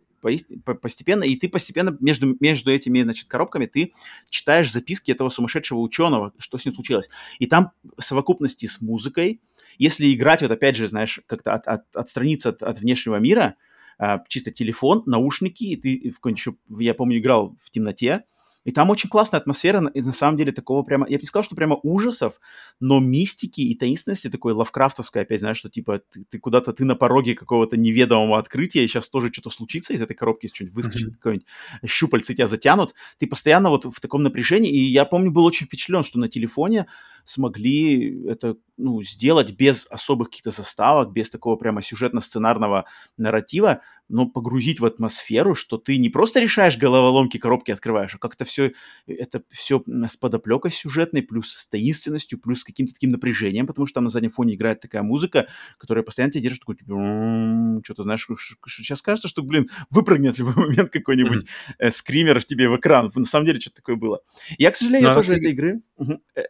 постепенно, и ты постепенно между, между этими, значит, коробками ты читаешь записки этого сумасшедшего ученого, что с ним случилось. И там в совокупности с музыкой, если играть, вот опять же, знаешь, как-то от, от, отстраниться от, от внешнего мира, а, чисто телефон, наушники, и ты в еще, я помню, играл в темноте, И там очень классная атмосфера, и на самом деле такого прямо, я бы не сказал, что прямо ужасов, но мистики и таинственности такой лавкрафтовской, опять, знаешь, что типа ты, ты куда-то, ты на пороге какого-то неведомого открытия, и сейчас тоже что-то случится из этой коробки, что-нибудь выскочит, mm-hmm. какой-нибудь щупальцы тебя затянут, ты постоянно вот в таком напряжении, и я помню, был очень впечатлен, что на телефоне смогли это ну, сделать без особых каких-то заставок, без такого прямо сюжетно-сценарного нарратива, но погрузить в атмосферу, что ты не просто решаешь головоломки, коробки открываешь, а как-то все, это все с подоплекой сюжетной, плюс с таинственностью, плюс с каким-то таким напряжением, потому что там на заднем фоне играет такая музыка, которая постоянно тебя держит такой, типа, что-то, знаешь, сейчас кажется, что, блин, выпрыгнет в любой момент какой-нибудь mm-hmm. скример в тебе в экран. На самом деле, что-то такое было. Я, к сожалению, но тоже этой игры...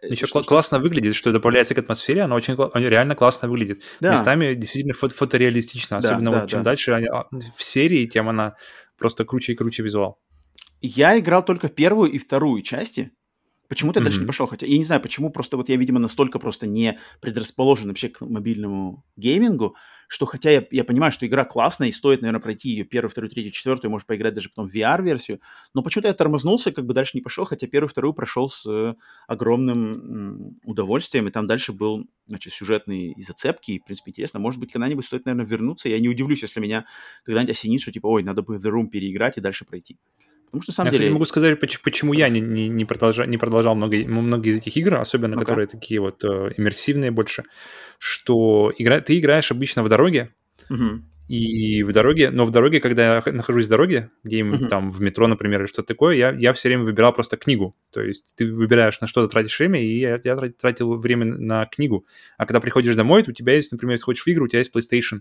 Еще что, классно выглядит, что добавляется к атмосфере, она очень реально классно выглядит. Да. Местами действительно фото фотореалистично, особенно да, вот да, чем да. дальше они, а, в серии, тем она просто круче и круче визуал. Я играл только первую и вторую части. Почему-то mm-hmm. дальше не пошел, хотя я не знаю почему, просто вот я, видимо, настолько просто не предрасположен вообще к мобильному геймингу, что хотя я, я понимаю, что игра классная и стоит, наверное, пройти ее первую, вторую, третью, четвертую, может поиграть даже потом в VR-версию, но почему-то я тормознулся, как бы дальше не пошел, хотя первую, вторую прошел с огромным удовольствием, и там дальше был, значит, сюжетные зацепки, и, в принципе, интересно. Может быть, когда-нибудь стоит, наверное, вернуться. Я не удивлюсь, если меня когда-нибудь осенит, что типа, ой, надо бы The Room переиграть и дальше пройти. Потому что, на самом я, деле... Я могу сказать, почему я не, не, не, продолжал, не продолжал много, многие из этих игр, особенно ну которые такие вот э, иммерсивные больше, что игра, ты играешь обычно в дороге, угу. и в дороге, но в дороге, когда я нахожусь в дороге, где-нибудь угу. там в метро, например, или что-то такое, я, я все время выбирал просто книгу. То есть ты выбираешь, на что ты тратишь время, и я, я тратил время на книгу. А когда приходишь домой, у тебя есть, например, если хочешь в игру, у тебя есть PlayStation.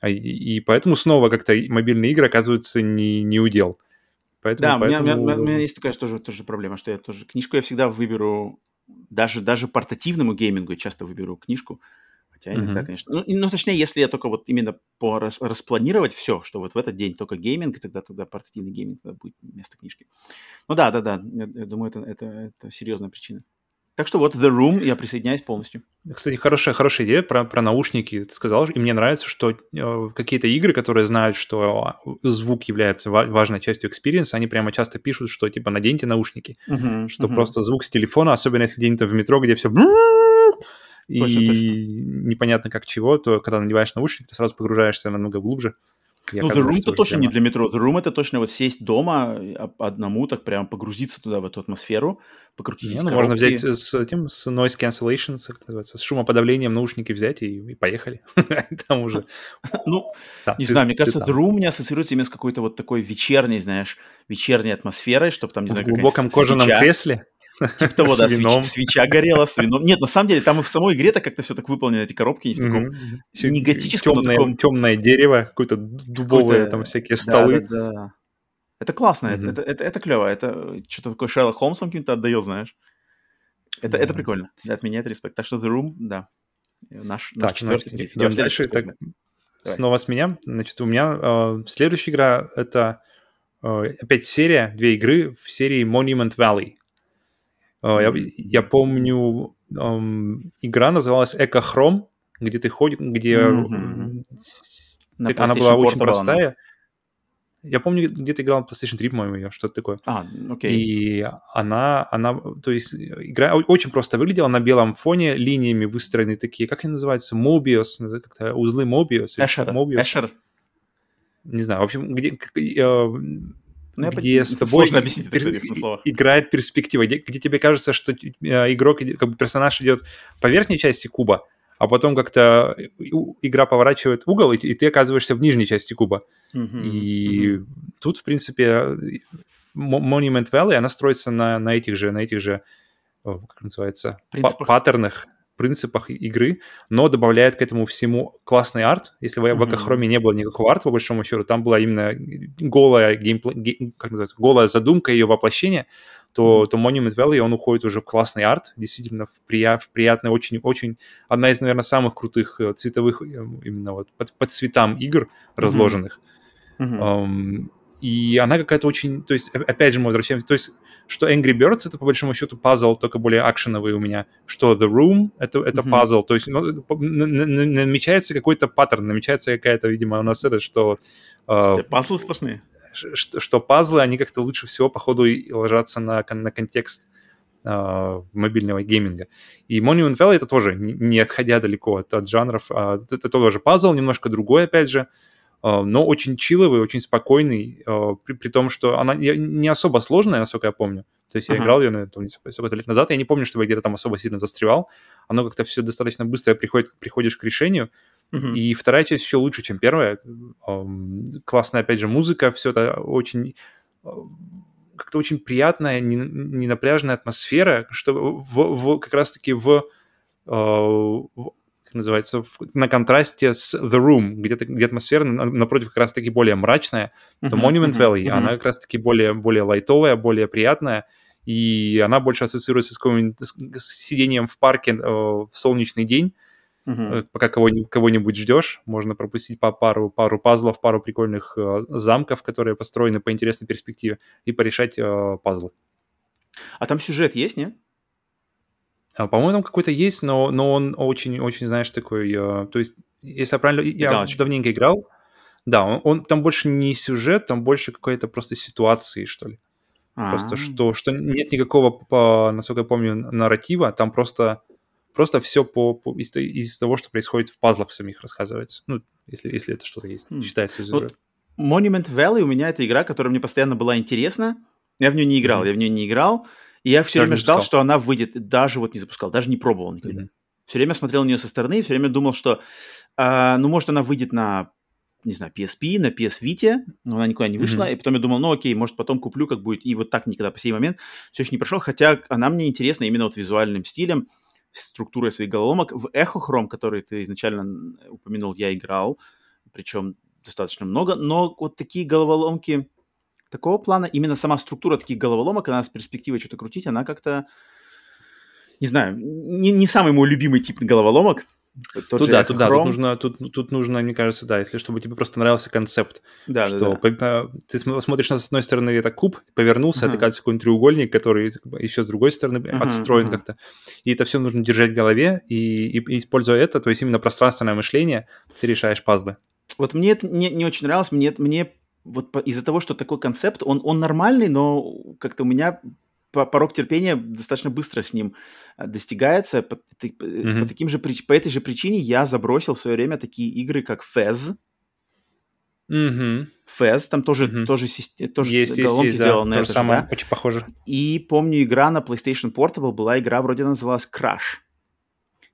А, и, и поэтому снова как-то мобильные игры оказываются не, не удел. Поэтому, да, поэтому... У, меня, у, меня, у меня есть такая тоже, тоже проблема, что я тоже книжку я всегда выберу, даже, даже портативному геймингу я часто выберу книжку, хотя иногда, mm-hmm. конечно. Ну, ну, точнее, если я только вот именно по рас, распланировать все, что вот в этот день только гейминг, и тогда тогда портативный гейминг тогда будет вместо книжки. Ну да, да, да, я, я думаю, это, это, это серьезная причина. Так что вот The Room, я присоединяюсь полностью. Кстати, хорошая, хорошая идея про, про наушники. Ты сказал, и мне нравится, что э, какие-то игры, которые знают, что звук является важной частью экспириенса, они прямо часто пишут, что типа наденьте наушники, uh-huh, что uh-huh. просто звук с телефона, особенно если где-нибудь в метро, где все и точно, точно. непонятно как чего, то когда надеваешь наушники, ты сразу погружаешься намного глубже. Я ну, The Room это точно прямо... не для метро. The Room это точно вот сесть дома одному, так прям погрузиться туда, в эту атмосферу, покрутить не, ну, можно взять с этим, с noise cancellation, как называется, с шумоподавлением наушники взять и, и поехали. Там уже... Ну, не знаю, мне кажется, The Room меня ассоциируется именно с какой-то вот такой вечерней, знаешь, вечерней атмосферой, чтобы там, не знаю, В глубоком кожаном кресле? Типа того, да, свеч, свеча горела с вином. Нет, на самом деле, там и в самой игре-то как-то все так выполнено, эти коробки, не в таком не готическом, темное, таком... темное дерево, какое-то дубовое, там всякие столы. Да, да, да. Это классно, это, это, клево, это что-то такое Шерлок Холмсом каким-то отдает, знаешь. Это, это прикольно, от меня это респект. Так что The Room, да, наш, наш так, четвертый. Значит, идем дальше. Так, снова с меня. Значит, у меня э, следующая игра — это э, опять серия, две игры в серии Monument Valley. А, я, я помню, игра называлась Экохром, где ты ходишь, где mm-hmm. она была очень простая. Она. Я помню, где ты играл в PlayStation 3, по-моему, ее, что-то такое. А, окей. И она, она, то есть игра очень просто выглядела на белом фоне, линиями выстроены такие, как они называются, Mobius, как-то узлы Mobius. Эшер. Эшер. Не знаю, в общем, где, э, ну, где с тобой объяснить, пер... играет перспектива, где, где тебе кажется, что э, игрок, как бы персонаж идет по верхней части куба, а потом как-то э, игра поворачивает угол, и, и ты оказываешься в нижней части куба. Mm-hmm. И mm-hmm. тут, в принципе, Monument Valley, она строится на, на этих же, на этих же, как называется, паттернах, принципах игры, но добавляет к этому всему классный арт. Если mm-hmm. в Акахроме не было никакого арта, по большому счету, там была именно голая геймплей, как называется, голая задумка ее воплощения, то, то Monument Valley, он уходит уже в классный арт, действительно в, прия, в приятный, очень, очень, одна из, наверное, самых крутых э, цветовых, э, именно вот под, под цветам игр разложенных. Mm-hmm. Um, и она какая-то очень, то есть, опять же, мы возвращаемся, то есть, что Angry Birds это по большому счету пазл, только более акшеновый у меня, что The Room это, это mm-hmm. пазл, то есть ну, намечается какой-то паттерн, намечается какая-то, видимо, у нас это, что... Э, пазлы сплошные? что, что пазлы, они как-то лучше всего, походу, ложатся на, на контекст э, мобильного гейминга. И Monument Valley это тоже, не отходя далеко от, от жанров, э, это тоже пазл, немножко другой, опять же, э, но очень чиловый, очень спокойный, э, при, при том, что она не особо сложная, насколько я помню. То есть я uh-huh. играл ее, наверное, сколько-то лет назад, я не помню, чтобы я где-то там особо сильно застревал. Оно как-то все достаточно быстро приходит, приходишь к решению. Uh-huh. И вторая часть еще лучше, чем первая. Классная, опять же, музыка, все это очень как-то очень приятная, ненапряженная атмосфера, что в, в, как раз-таки в, в как называется, в, на контрасте с The Room, где, где атмосфера напротив как раз-таки более мрачная, то uh-huh, Monument uh-huh, Valley, uh-huh. она как раз-таки более, более лайтовая, более приятная, и она больше ассоциируется с, с сидением в парке э, в солнечный день, Uh-huh. Пока кого-нибудь, кого-нибудь ждешь, можно пропустить по пару, пару пазлов, пару прикольных э, замков, которые построены по интересной перспективе, и порешать э, пазлы. А там сюжет есть, нет? А, по-моему, там какой-то есть, но, но он очень-очень, знаешь, такой... Э, то есть, если я правильно... Я Галочка. давненько играл. Да, он, он там больше не сюжет, там больше какой-то просто ситуации, что ли. А-а-а. Просто что, что нет никакого, по, насколько я помню, нарратива, там просто Просто все по, по, из, из того, что происходит в пазлах самих рассказывается. Ну, если, если это что-то есть, mm. считается из вот Monument Valley у меня это игра, которая мне постоянно была интересна. Я в нее не играл, mm-hmm. я в нее не играл. И я все даже время ждал, что она выйдет. Даже вот не запускал, даже не пробовал никогда. Mm-hmm. Все время смотрел на нее со стороны, все время думал, что, э, ну, может, она выйдет на, не знаю, PSP, на PS Vita, но она никуда не вышла. Mm-hmm. И потом я думал, ну, окей, может, потом куплю, как будет. И вот так никогда по сей момент все еще не прошел. Хотя она мне интересна именно вот визуальным стилем структурой своих головоломок. В Echo Chrome, который ты изначально упомянул, я играл, причем достаточно много, но вот такие головоломки такого плана, именно сама структура таких головоломок, она с перспективой что-то крутить, она как-то, не знаю, не, не самый мой любимый тип головоломок, тот тут да, тут да, тут нужно, тут, тут нужно, мне кажется, да, если чтобы тебе просто нравился концепт, да, что да, да. Ты смотришь на с одной стороны это куб, повернулся, uh-huh. это кажется какой-нибудь треугольник, который еще с другой стороны uh-huh, отстроен uh-huh. как-то, и это все нужно держать в голове, и, и, и используя это, то есть именно пространственное мышление, ты решаешь пазлы. Вот мне это не, не очень нравилось, мне, мне вот из-за того, что такой концепт, он, он нормальный, но как-то у меня порог терпения достаточно быстро с ним э, достигается. По, mm-hmm. по, таким же, по этой же причине я забросил в свое время такие игры, как Fez. Mm-hmm. Fez, там тоже, mm-hmm. тоже, тоже есть, головки есть, сделаны. Да, то же самое, да? очень похоже. И помню, игра на PlayStation Portable была игра, вроде называлась Crash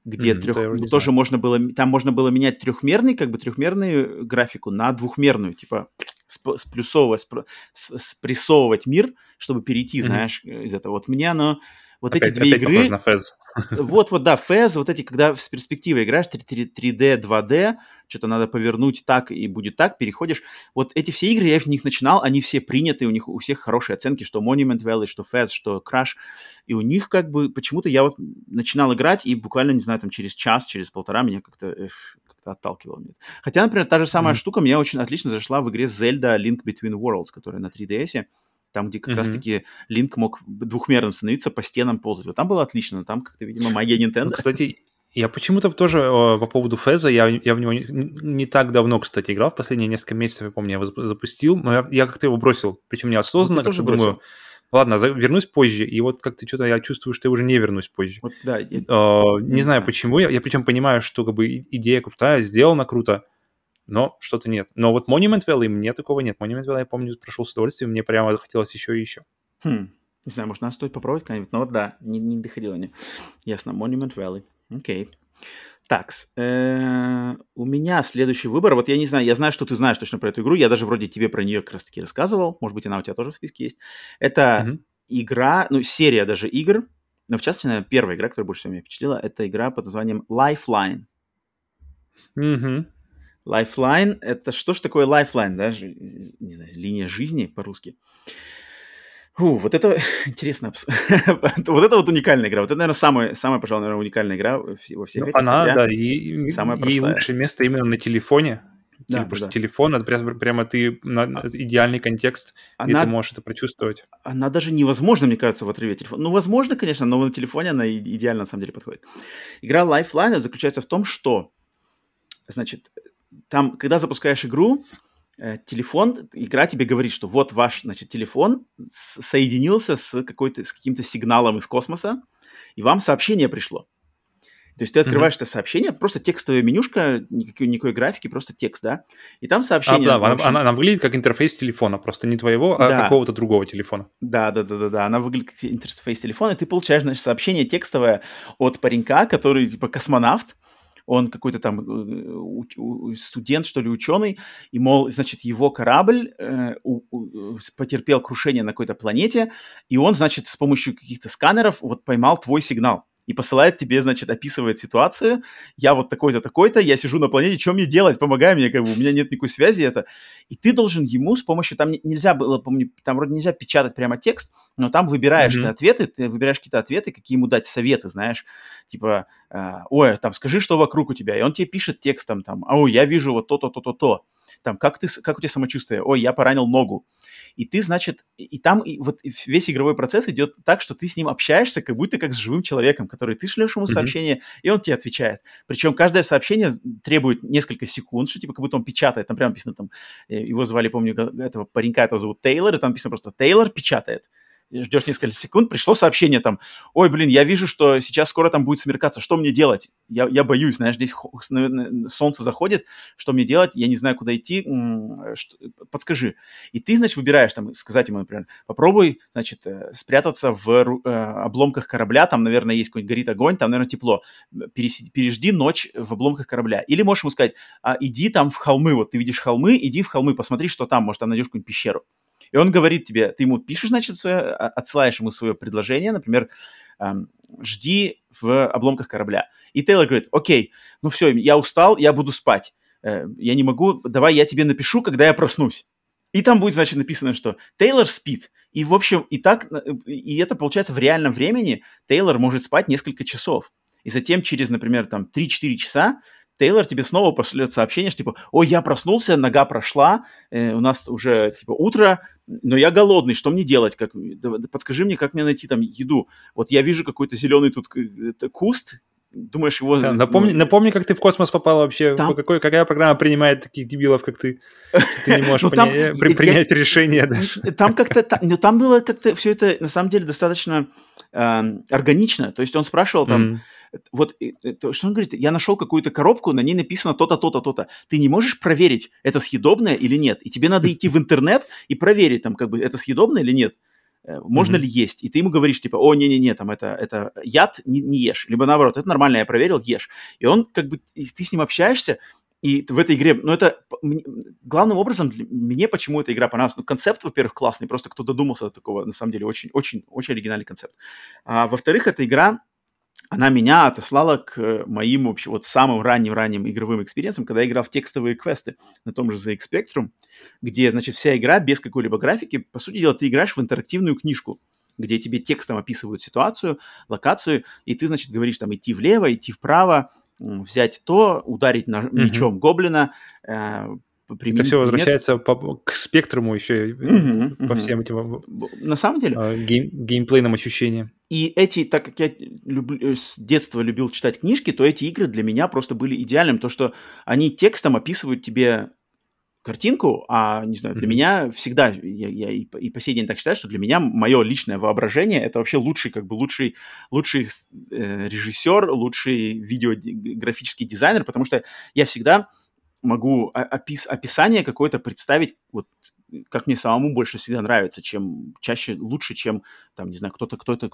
где mm, трех, ну, тоже можно было, там можно было менять трехмерный, как бы трехмерную графику на двухмерную, типа сплюсовывать, спрессовывать мир, чтобы перейти, mm-hmm. знаешь, из этого. Вот мне оно, вот опять, эти две опять игры... на Fez. Вот, вот, да, Fez, вот эти, когда с перспективой играешь 3D, 2D, что-то надо повернуть так и будет так, переходишь. Вот эти все игры, я в них начинал, они все приняты, у них у всех хорошие оценки, что Monument Valley, что Fez, что Crash. И у них как бы почему-то я вот начинал играть, и буквально, не знаю, там через час, через полтора меня как-то как-то отталкивало. Хотя, например, та же самая mm-hmm. штука мне очень отлично зашла в игре Zelda Link Between Worlds, которая на 3DS, там, где как mm-hmm. раз-таки Линк мог двухмерным становиться, по стенам ползать. Вот там было отлично, но там как-то, видимо, магия Nintendo. Ну, кстати, я почему-то тоже э, по поводу Феза, я, я в него не, не так давно, кстати, играл, в последние несколько месяцев, я помню, я его запустил, но я, я как-то его бросил, причем неосознанно, ну, как-то думаю, ладно, вернусь позже, и вот как-то что-то я чувствую, что я уже не вернусь позже. Вот, да, я, uh, не, не знаю почему, я, я причем понимаю, что как бы идея крутая, сделана круто, но что-то нет. Но вот Monument Valley мне такого нет. Monument Valley, я помню, прошел с удовольствием, мне прямо хотелось еще и еще. Хм. Не знаю, может, надо стоит попробовать как-нибудь. Но вот да, не, не доходило мне. Ясно, Monument Valley. Окей. Так, э, у меня следующий выбор. Вот я не знаю, я знаю, что ты знаешь точно про эту игру. Я даже вроде тебе про нее как раз таки рассказывал. Может быть, она у тебя тоже в списке есть. Это mm-hmm. игра, ну, серия даже игр. Но в частности, наверное, первая игра, которая больше всего меня впечатлила, это игра под названием Lifeline. Mm-hmm. Lifeline — это что ж такое lifeline, да? Не знаю, линия жизни по-русски. Фу, вот это интересно. вот это вот уникальная игра. Вот это, наверное, самая, самая пожалуй, наверное, уникальная игра во всех ну, этих. Она, да, и, самая ей лучшее место именно на телефоне. Да, потому да. что телефон, это прямо, прямо ты на а, идеальный контекст, она, и ты можешь это прочувствовать. Она даже невозможно, мне кажется, в отрыве от телефона. Ну, возможно, конечно, но на телефоне она идеально, на самом деле, подходит. Игра Lifeline заключается в том, что, значит, там, когда запускаешь игру, телефон, игра тебе говорит, что вот ваш, значит, телефон соединился с, какой-то, с каким-то сигналом из космоса, и вам сообщение пришло. То есть ты открываешь mm-hmm. это сообщение, просто текстовая менюшка, никакой, никакой графики, просто текст, да? И там сообщение... А, да, общем... она, она выглядит как интерфейс телефона, просто не твоего, а да. какого-то другого телефона. Да, да, да, да, да. Она выглядит как интерфейс телефона, и ты получаешь, значит, сообщение текстовое от паренька, который типа космонавт, он какой-то там э, студент, что ли, ученый, и, мол, значит, его корабль э, потерпел крушение на какой-то планете, и он, значит, с помощью каких-то сканеров вот поймал твой сигнал и посылает тебе, значит, описывает ситуацию. Я вот такой-то, такой-то, я сижу на планете, что мне делать? Помогай мне, как бы, у меня нет никакой связи это. И ты должен ему с помощью, там нельзя было, помню, там вроде нельзя печатать прямо текст, но там выбираешь mm-hmm. ты ответы, ты выбираешь какие-то ответы, какие ему дать советы, знаешь, типа, э, ой, там, скажи, что вокруг у тебя, и он тебе пишет текстом, там, ой, я вижу вот то-то, то-то, то, там, как ты, как у тебя самочувствие, ой, я поранил ногу, и ты, значит, и там и вот весь игровой процесс идет так, что ты с ним общаешься, как будто как с живым человеком, который ты шлешь ему сообщение, mm-hmm. и он тебе отвечает. Причем каждое сообщение требует несколько секунд, что типа как будто он печатает, там прямо написано там, э, его звали, помню, этого паренька, этого зовут Тейлор, и там написано просто Тейлор печатает ждешь несколько секунд, пришло сообщение там, ой, блин, я вижу, что сейчас скоро там будет смеркаться, что мне делать? Я, я боюсь, знаешь, здесь солнце заходит, что мне делать? Я не знаю, куда идти, подскажи. И ты, значит, выбираешь там, сказать ему, например, попробуй, значит, э, спрятаться в э, обломках корабля, там, наверное, есть какой-нибудь горит огонь, там, наверное, тепло, пережди ночь в обломках корабля. Или можешь ему сказать, а, иди там в холмы, вот ты видишь холмы, иди в холмы, посмотри, что там, может, там найдешь какую-нибудь пещеру. И он говорит тебе, ты ему пишешь, значит, свое, а, отсылаешь ему свое предложение, например, эм, жди в обломках корабля. И Тейлор говорит, окей, ну все, я устал, я буду спать. Э, я не могу, давай я тебе напишу, когда я проснусь. И там будет, значит, написано, что Тейлор спит. И, в общем, и так, э, и это получается в реальном времени Тейлор может спать несколько часов. И затем через, например, там 3-4 часа Тейлор тебе снова пошлет сообщение, что типа, ой, я проснулся, нога прошла, э, у нас уже типа утро, но я голодный, что мне делать? Как, подскажи мне, как мне найти там еду? Вот я вижу какой-то зеленый тут э, куст, думаешь его... Да, напомни, ну, напомни, как ты в космос попал вообще, там... какой, какая программа принимает таких дебилов, как ты? Ты не можешь ну, принять решение Там как-то, ну там было как-то все это на самом деле достаточно эм, органично, то есть он спрашивал там вот что он говорит, я нашел какую-то коробку, на ней написано то-то, то-то, то-то. Ты не можешь проверить, это съедобное или нет. И тебе надо идти в интернет и проверить, там, как бы, это съедобное или нет. Э, можно mm-hmm. ли есть? И ты ему говоришь, типа, о, не-не-не, там, это, это яд, не, не ешь. Либо наоборот, это нормально, я проверил, ешь. И он, как бы, ты с ним общаешься, и в этой игре, ну, это главным образом для, мне почему эта игра понравилась. Ну, концепт, во-первых, классный, просто кто додумался до такого, на самом деле, очень, очень, очень оригинальный концепт. А, во-вторых, эта игра она меня отослала к моим вообще вот самым ранним-ранним игровым экспириенсам, когда я играл в текстовые квесты на том же ZX Spectrum, где, значит, вся игра без какой-либо графики, по сути дела, ты играешь в интерактивную книжку, где тебе текстом описывают ситуацию, локацию, и ты, значит, говоришь там идти влево, идти вправо, взять то, ударить на, мечом mm-hmm. гоблина, э, это все возвращается по, к спектруму еще угу, по угу. всем этим на самом деле а, гейм, геймплейным ощущениям. И эти, так как я люблю, э, с детства любил читать книжки, то эти игры для меня просто были идеальным, то что они текстом описывают тебе картинку, а, не знаю, для mm-hmm. меня всегда, я, я и, и по сей день так считаю, что для меня мое личное воображение это вообще лучший, как бы лучший, лучший э, режиссер, лучший видеографический дизайнер, потому что я всегда могу опис, описание какое-то представить, вот как мне самому больше всегда нравится, чем чаще лучше, чем там, не знаю, кто-то, кто это,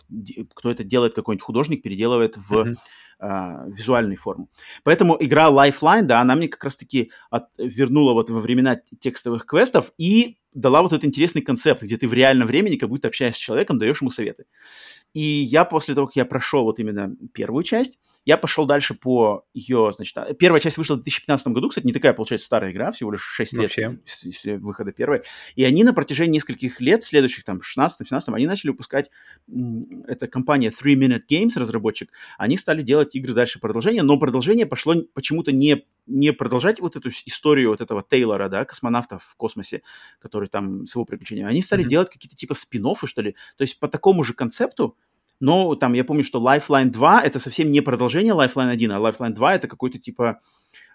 кто это делает, какой-нибудь художник переделывает в mm-hmm. а, визуальную форму. Поэтому игра Lifeline, да, она мне как раз-таки от, вернула вот во времена текстовых квестов и дала вот этот интересный концепт, где ты в реальном времени как будто общаешься с человеком, даешь ему советы. И я после того, как я прошел вот именно первую часть, я пошел дальше по ее, значит, а, первая часть вышла в 2015 году, кстати, не такая, получается, старая игра, всего лишь 6 лет Вообще. выхода первой. И они на протяжении нескольких лет, следующих там 16-17, они начали выпускать, это компания Three Minute Games, разработчик, они стали делать игры дальше продолжение, но продолжение пошло почему-то не не продолжать вот эту историю вот этого Тейлора, да, космонавта в космосе, который там с его приключениями, они стали mm-hmm. делать какие-то типа спин что ли, то есть по такому же концепту, но там я помню, что Lifeline 2 это совсем не продолжение Lifeline 1, а Lifeline 2 это какой-то типа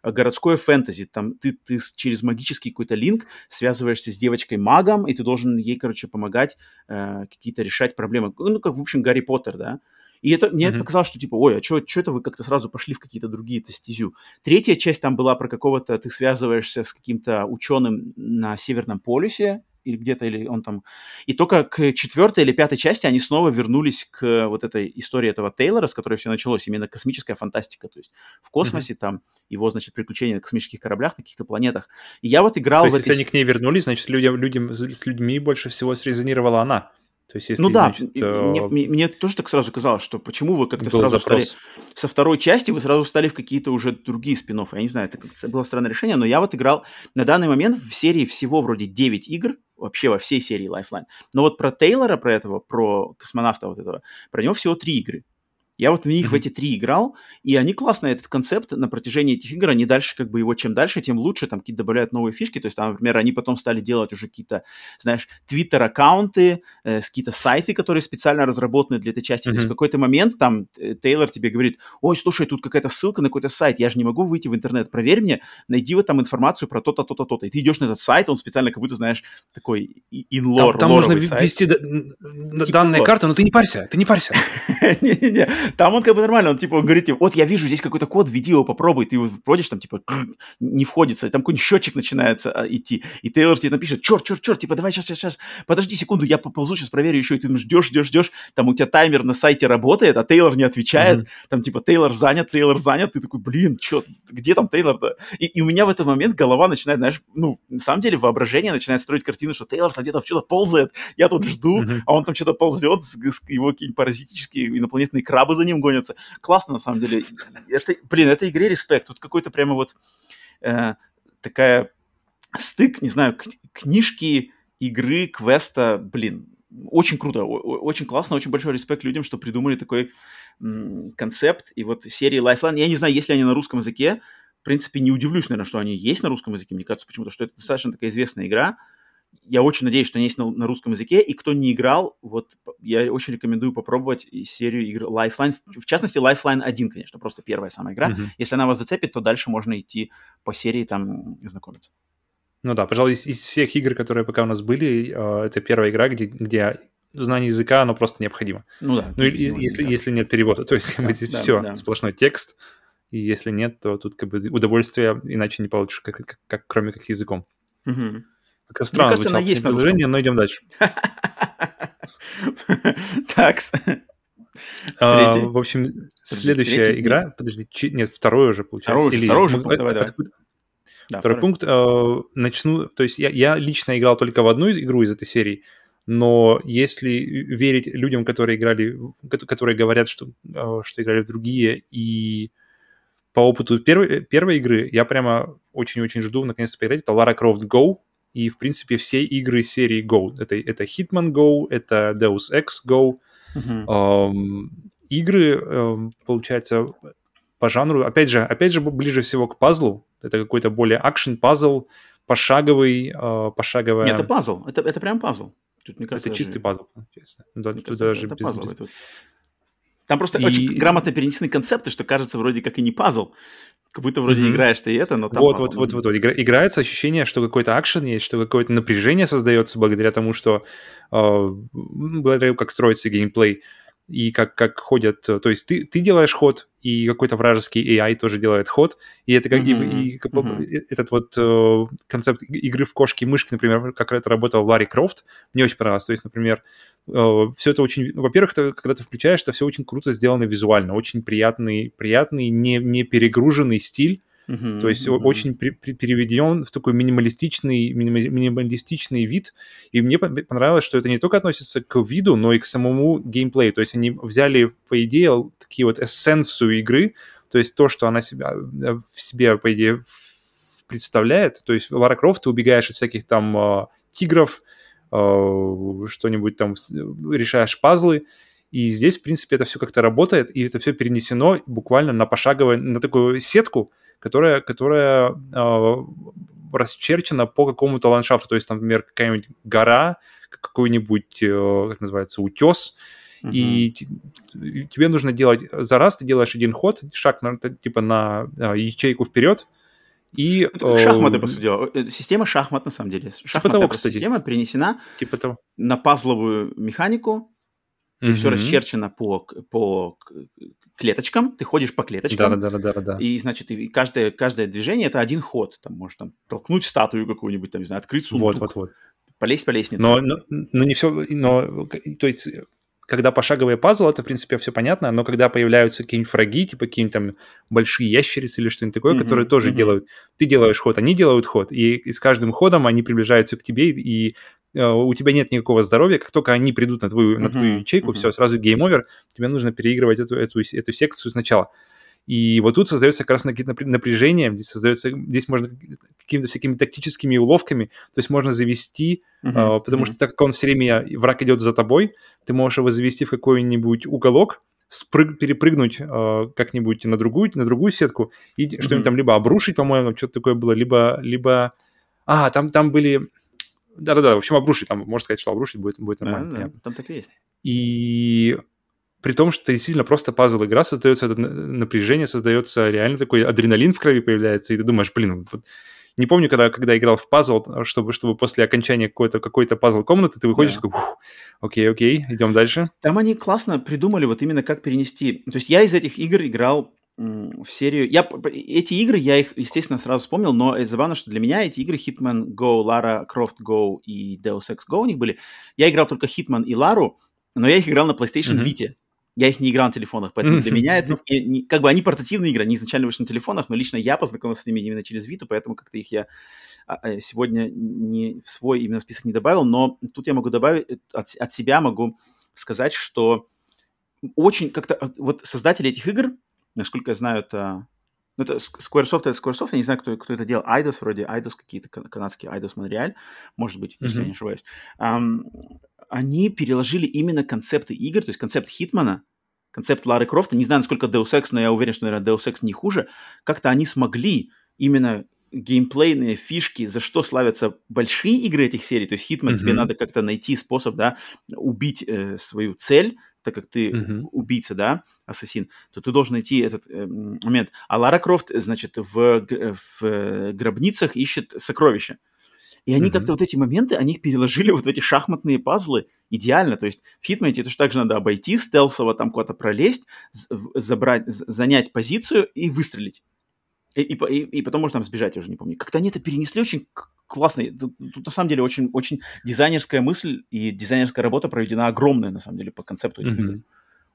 городское фэнтези. Там ты, ты через магический какой-то линк связываешься с девочкой-магом, и ты должен ей, короче, помогать э, какие-то решать проблемы. Ну, как, в общем, Гарри Поттер, да. И это мне mm-hmm. показалось, что типа, ой, а что это вы как-то сразу пошли в какие-то другие-то стезю? Третья часть там была про какого-то, ты связываешься с каким-то ученым на Северном полюсе, или где-то, или он там... И только к четвертой или пятой части они снова вернулись к вот этой истории этого Тейлора, с которой все началось, именно космическая фантастика, то есть в космосе mm-hmm. там его, значит, приключения на космических кораблях, на каких-то планетах. И я вот играл... То есть, в если эти... они к ней вернулись, значит, людям, людям, с людьми больше всего срезонировала она. То есть, если, ну да, значит, мне, э... мне, мне тоже так сразу казалось, что почему вы как-то сразу запрос. стали со второй части, вы сразу стали в какие-то уже другие спин -оффы. Я не знаю, это было странное решение, но я вот играл на данный момент в серии всего вроде 9 игр, вообще во всей серии Lifeline. Но вот про Тейлора, про этого, про космонавта вот этого, про него всего три игры. Я вот в них mm-hmm. в эти три играл, и они классно, этот концепт на протяжении этих игр, они дальше как бы его, чем дальше, тем лучше, там какие-то добавляют новые фишки, то есть там, например, они потом стали делать уже какие-то, знаешь, твиттер-аккаунты, э, какие-то сайты, которые специально разработаны для этой части, mm-hmm. то есть в какой-то момент там э, Тейлор тебе говорит, ой, слушай, тут какая-то ссылка на какой-то сайт, я же не могу выйти в интернет, проверь мне, найди вот там информацию про то-то, то-то, то-то, и ты идешь на этот сайт, он специально как будто, знаешь, такой инлор, Там, там нужно ввести типа данные карты, но ты не парься, ты не парься. Не-не-не, там он как бы нормально, он типа, он говорит, типа, вот я вижу здесь какой-то код, введи его, попробуй, ты его вводишь, там типа не входится, там какой-нибудь счетчик начинается а, идти, и Тейлор тебе напишет, черт, черт, черт, типа, давай сейчас, сейчас, сейчас, подожди секунду, я поползу, сейчас проверю еще, и ты ждешь, ждешь, ждешь, там у тебя таймер на сайте работает, а Тейлор не отвечает, mm-hmm. там типа, Тейлор занят, Тейлор занят, ты такой, блин, что, где там Тейлор-то? И, и у меня в этот момент голова начинает, знаешь, ну, на самом деле воображение начинает строить картину, что Тейлор там где-то что-то ползает, я тут жду, mm-hmm. а он там что-то ползет, его какие-нибудь паразитические инопланетные крабы за ним гонятся. Классно, на самом деле. Это, блин, этой игре респект. Тут какой-то прямо вот э, такая стык, не знаю, книжки, игры, квеста, блин, очень круто, очень классно, очень большой респект людям, что придумали такой концепт. И вот серии Lifeline, я не знаю, есть ли они на русском языке, в принципе, не удивлюсь, наверное, что они есть на русском языке. Мне кажется почему-то, что это достаточно такая известная игра я очень надеюсь, что они есть на, на русском языке, и кто не играл, вот я очень рекомендую попробовать серию игр Lifeline, в, в частности Lifeline 1, конечно, просто первая самая игра. Mm-hmm. Если она вас зацепит, то дальше можно идти по серии там знакомиться. Ну да, пожалуй, из, из всех игр, которые пока у нас были, э, это первая игра, где, где знание языка, оно просто необходимо. Ну да. Ну, и, если, если нет перевода, то есть да, здесь да, все, да. сплошной текст, и если нет, то тут как бы удовольствие иначе не получишь, как, как, как кроме как языком. Угу. Как странно Мне кажется, она есть предложение, но идем дальше. Так. А, в общем, следующая игра... Подожди, нет, второй уже получается. Второй уже, давай, давай. второй, пункт. А, начну... То есть я, лично играл только в одну игру из этой серии, но если верить людям, которые играли, которые говорят, что, а, что играли в другие, и по опыту первой, первой игры, я прямо очень-очень жду наконец-то поиграть. Это Lara Croft Go и, в принципе, все игры серии Go. Это, это Hitman Go, это Deus Ex Go. Uh-huh. Эм, игры, эм, получается, по жанру, опять же, опять же, ближе всего к пазлу. Это какой-то более акшен-пазл, пошаговый, э, пошаговая... Нет, это пазл, это, это прям пазл. Тут, мне кажется, это даже... чистый пазл, честно. Да, тут кажется, даже это без, пазл. Без... Там просто и... очень грамотно перенесены концепты, что кажется вроде как и не пазл. Как будто вроде mm-hmm. играешь ты это, но там... Вот, вот, вот, вот, вот. Игра, играется ощущение, что какой-то акшен есть, что какое-то напряжение создается благодаря тому, что... Э, благодаря как строится геймплей и как, как ходят... То есть ты, ты делаешь ход, и какой-то вражеский AI тоже делает ход, и это как mm-hmm. и, и, mm-hmm. этот вот э, концепт игры в кошки и мышки, например, как это работал в Ларри Крофт, мне очень понравилось. То есть, например, э, все это очень... Во-первых, это, когда ты включаешь, это все очень круто сделано визуально, очень приятный, приятный, не, не перегруженный стиль, Uh-huh, То есть uh-huh. очень при, при, переведен в такой минималистичный, минималистичный вид. И мне понравилось, что это не только относится к виду, но и к самому геймплею. То есть они взяли, по идее, такие вот эссенцию игры, то есть то, что она себя, э, в себе, по идее, представляет. То есть в Лара Крофт ты убегаешь от всяких там э, тигров, э, что-нибудь там решаешь пазлы, и здесь, в принципе, это все как-то работает, и это все перенесено буквально на пошаговое, на такую сетку, которая, которая э, расчерчена по какому-то ландшафту. То есть, там, например, какая-нибудь гора, какой-нибудь, э, как называется, утес, uh-huh. и тебе нужно делать за раз, ты делаешь один ход, шаг на, типа на э, ячейку вперед, И, ну, шахматы, по сути дела. Э, система шахмат, на самом деле. Шахматная типа того, кстати. система перенесена типа того. на пазловую механику, и все расчерчено по, по клеточкам, ты ходишь по клеточкам. Да, да, да, да, да. И, значит, и каждое, каждое движение – это один ход. Там можешь там, толкнуть статую какую-нибудь, там, не знаю, открыть сундук. Вот, вот, вот. Полезть по лестнице. Но, но, но не все, но, то есть, когда пошаговый пазл, это, в принципе, все понятно, но когда появляются какие-нибудь фраги, типа какие-нибудь там большие ящерицы или что-нибудь такое, mm-hmm, которые тоже mm-hmm. делают, ты делаешь ход, они делают ход, и, и с каждым ходом они приближаются к тебе, и э, у тебя нет никакого здоровья, как только они придут на твою, mm-hmm, на твою ячейку, mm-hmm. все, сразу game over, тебе нужно переигрывать эту, эту, эту секцию сначала. И вот тут создается как раз напряжение, здесь создается, здесь можно какими-то всякими тактическими уловками, то есть можно завести, uh-huh, потому uh-huh. что так как он все время, враг идет за тобой, ты можешь его завести в какой-нибудь уголок, спрыг, перепрыгнуть э, как-нибудь на другую, на другую сетку и uh-huh. что-нибудь там либо обрушить, по-моему, что-то такое было, либо, либо... А, там, там были... Да-да-да, в общем, обрушить, там, можно сказать, что обрушить будет, будет нормально. Да, там так и есть. И при том, что действительно просто пазл-игра, создается это напряжение, создается реально такой адреналин в крови появляется, и ты думаешь, блин, вот не помню, когда, когда играл в пазл, чтобы, чтобы после окончания какой-то какой пазл комнаты ты выходишь, yeah. такой, окей, окей, идем дальше. Там они классно придумали вот именно как перенести. То есть я из этих игр играл в серию... Я, эти игры, я их, естественно, сразу вспомнил, но забавно, что для меня эти игры Hitman Go, Lara Croft Go и Deus Ex Go у них были. Я играл только Hitman и Лару, но я их играл на PlayStation mm-hmm. Vita. Я их не играл на телефонах, поэтому для меня это как бы они портативные игры, они изначально вышли на телефонах, но лично я познакомился с ними именно через Виту, поэтому как-то их я а, а, сегодня не в свой именно список не добавил, но тут я могу добавить э, от, от себя могу сказать, что очень как-то а, вот создатели этих игр, насколько я знаю, это ну, это Squaresoft, это Squaresoft, я не знаю, кто, кто это делал, Eidos вроде, Eidos какие-то канадские, Eidos Montreal, может быть, если mm-hmm. я не ошибаюсь. Um, они переложили именно концепты игр, то есть концепт Хитмана, концепт Лары Крофта, не знаю, насколько Deus Ex, но я уверен, что, наверное, Deus Ex не хуже, как-то они смогли именно геймплейные фишки, за что славятся большие игры этих серий, то есть Хитман, mm-hmm. тебе надо как-то найти способ, да, убить э, свою цель, так как ты mm-hmm. убийца, да, ассасин, то ты должен найти этот э, момент. А Лара Крофт, значит, в, в гробницах ищет сокровища. И они mm-hmm. как-то вот эти моменты, они их переложили вот в эти шахматные пазлы идеально. То есть в Хитмане это же также надо обойти, стелсово там куда-то пролезть, забрать, занять позицию и выстрелить. И, и, и, и потом можно там сбежать, я уже не помню. Как-то они это перенесли очень классно. Тут, тут на самом деле очень, очень дизайнерская мысль и дизайнерская работа проведена огромная, на самом деле, по концепту этих mm-hmm.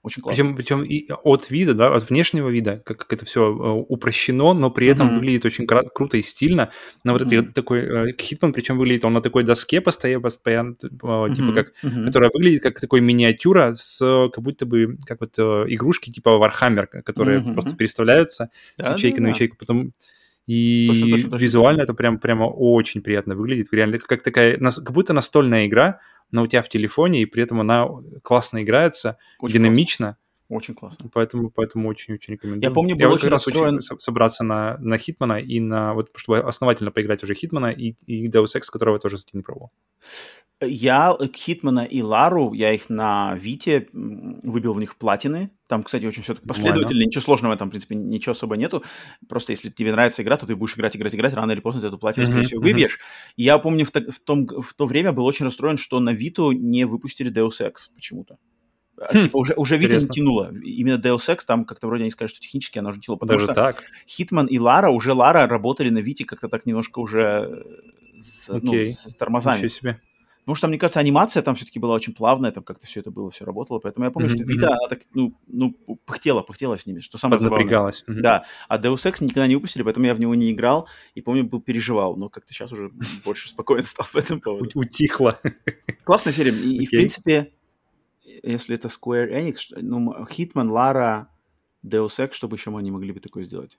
Очень классно. Причем, причем и от вида, да, от внешнего вида, как, как это все э, упрощено, но при этом mm-hmm. выглядит очень кра- круто и стильно. На вот mm-hmm. этой такой э, Хитман, причем выглядит он на такой доске постоянно, постоянно mm-hmm. типа как, mm-hmm. которая выглядит как такой миниатюра с как будто бы как вот игрушки типа Warhammer, которые mm-hmm. просто переставляются да, с ячейки да, на ячейку, потом и точно, точно, точно, визуально это прям прямо очень приятно выглядит, реально как такая, как будто настольная игра, но у тебя в телефоне, и при этом она классно играется, очень динамично. Классно. Очень классно. Поэтому, поэтому очень-очень рекомендую. Я помню, был Я очень раз расстроен... очень собраться на, на Хитмана и на... Вот, чтобы основательно поиграть уже Хитмана и, и Deus Ex, которого я тоже, кстати, не пробовал. Я Хитмана и Лару, я их на Вите выбил в них платины. Там, кстати, очень все последовательно, Ладно. ничего сложного там, в принципе, ничего особо нету. Просто если тебе нравится игра, то ты будешь играть, играть, играть, рано или поздно ты эту платину, mm-hmm, скорее всего, выбьешь. Mm-hmm. И я помню, в, в, том, в то время был очень расстроен, что на Виту не выпустили Deus Ex почему-то. А, хм, типа уже, уже Вита не тянула. Именно Deus Ex, там как-то вроде они сказали, что технически она уже тянула. Потому Даже что так? Хитман и Лара, уже Лара работали на Вите как-то так немножко уже с, okay. ну, с тормозами. Ничего себе. Потому что, мне кажется, анимация там все-таки была очень плавная, там как-то все это было, все работало. Поэтому я помню, mm-hmm. что Vita, она так, ну, ну, пыхтела, пыхтела с ними, что самое забавное. Mm-hmm. Да, а Deus Ex никогда не выпустили, поэтому я в него не играл. И помню, был переживал, но как-то сейчас уже больше спокоен стал по этому поводу. Утихло. Классная серия. И, и в принципе, если это Square Enix, ну, Hitman, Lara, Deus Ex, что бы еще мы они могли бы такое сделать?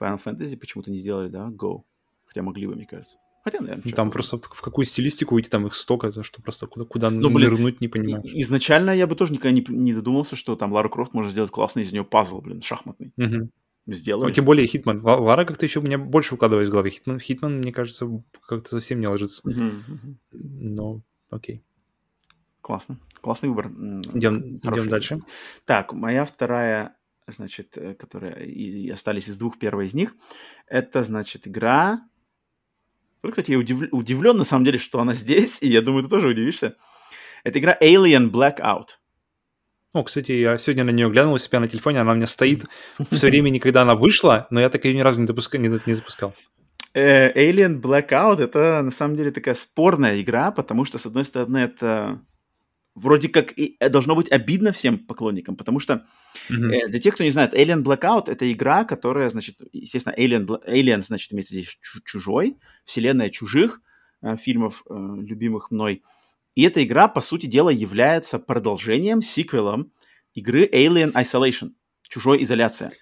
Final Fantasy почему-то не сделали, да? Go. Хотя могли бы, мне кажется. Хотя, наверное, Там просто в, какую стилистику уйти, там их столько, это что просто куда, куда ну, блин, нырнуть, не понимаешь. Изначально я бы тоже никогда не, не додумался, что там Лара Крофт может сделать классный из нее пазл, блин, шахматный. Угу. Сделали. Ну, тем более Хитман. Лара как-то еще у меня больше укладывается в голове. Хитман, Хитман мне кажется, как-то совсем не ложится. Угу, угу. Но окей. Классно. Классный выбор. Идем, идем дальше. Так, моя вторая значит, э, которые и, остались из двух, первой из них, это, значит, игра... Вот, кстати, я удив... удивлен, на самом деле, что она здесь, и я думаю, ты тоже удивишься. Это игра Alien Blackout. Ну, кстати, я сегодня на нее глянул у себя на телефоне, она у меня стоит все время, когда она вышла, но я так ее ни разу не, допуска... не, не запускал. Э, Alien Blackout это на самом деле такая спорная игра, потому что, с одной стороны, это вроде как и э, должно быть обидно всем поклонникам, потому что mm-hmm. для тех, кто не знает, Alien Blackout это игра, которая, значит, естественно, Alien, Alien значит, имеется здесь чужой, вселенная чужих э, фильмов, э, любимых мной. И эта игра, по сути дела, является продолжением, сиквелом игры Alien Isolation, чужой изоляция.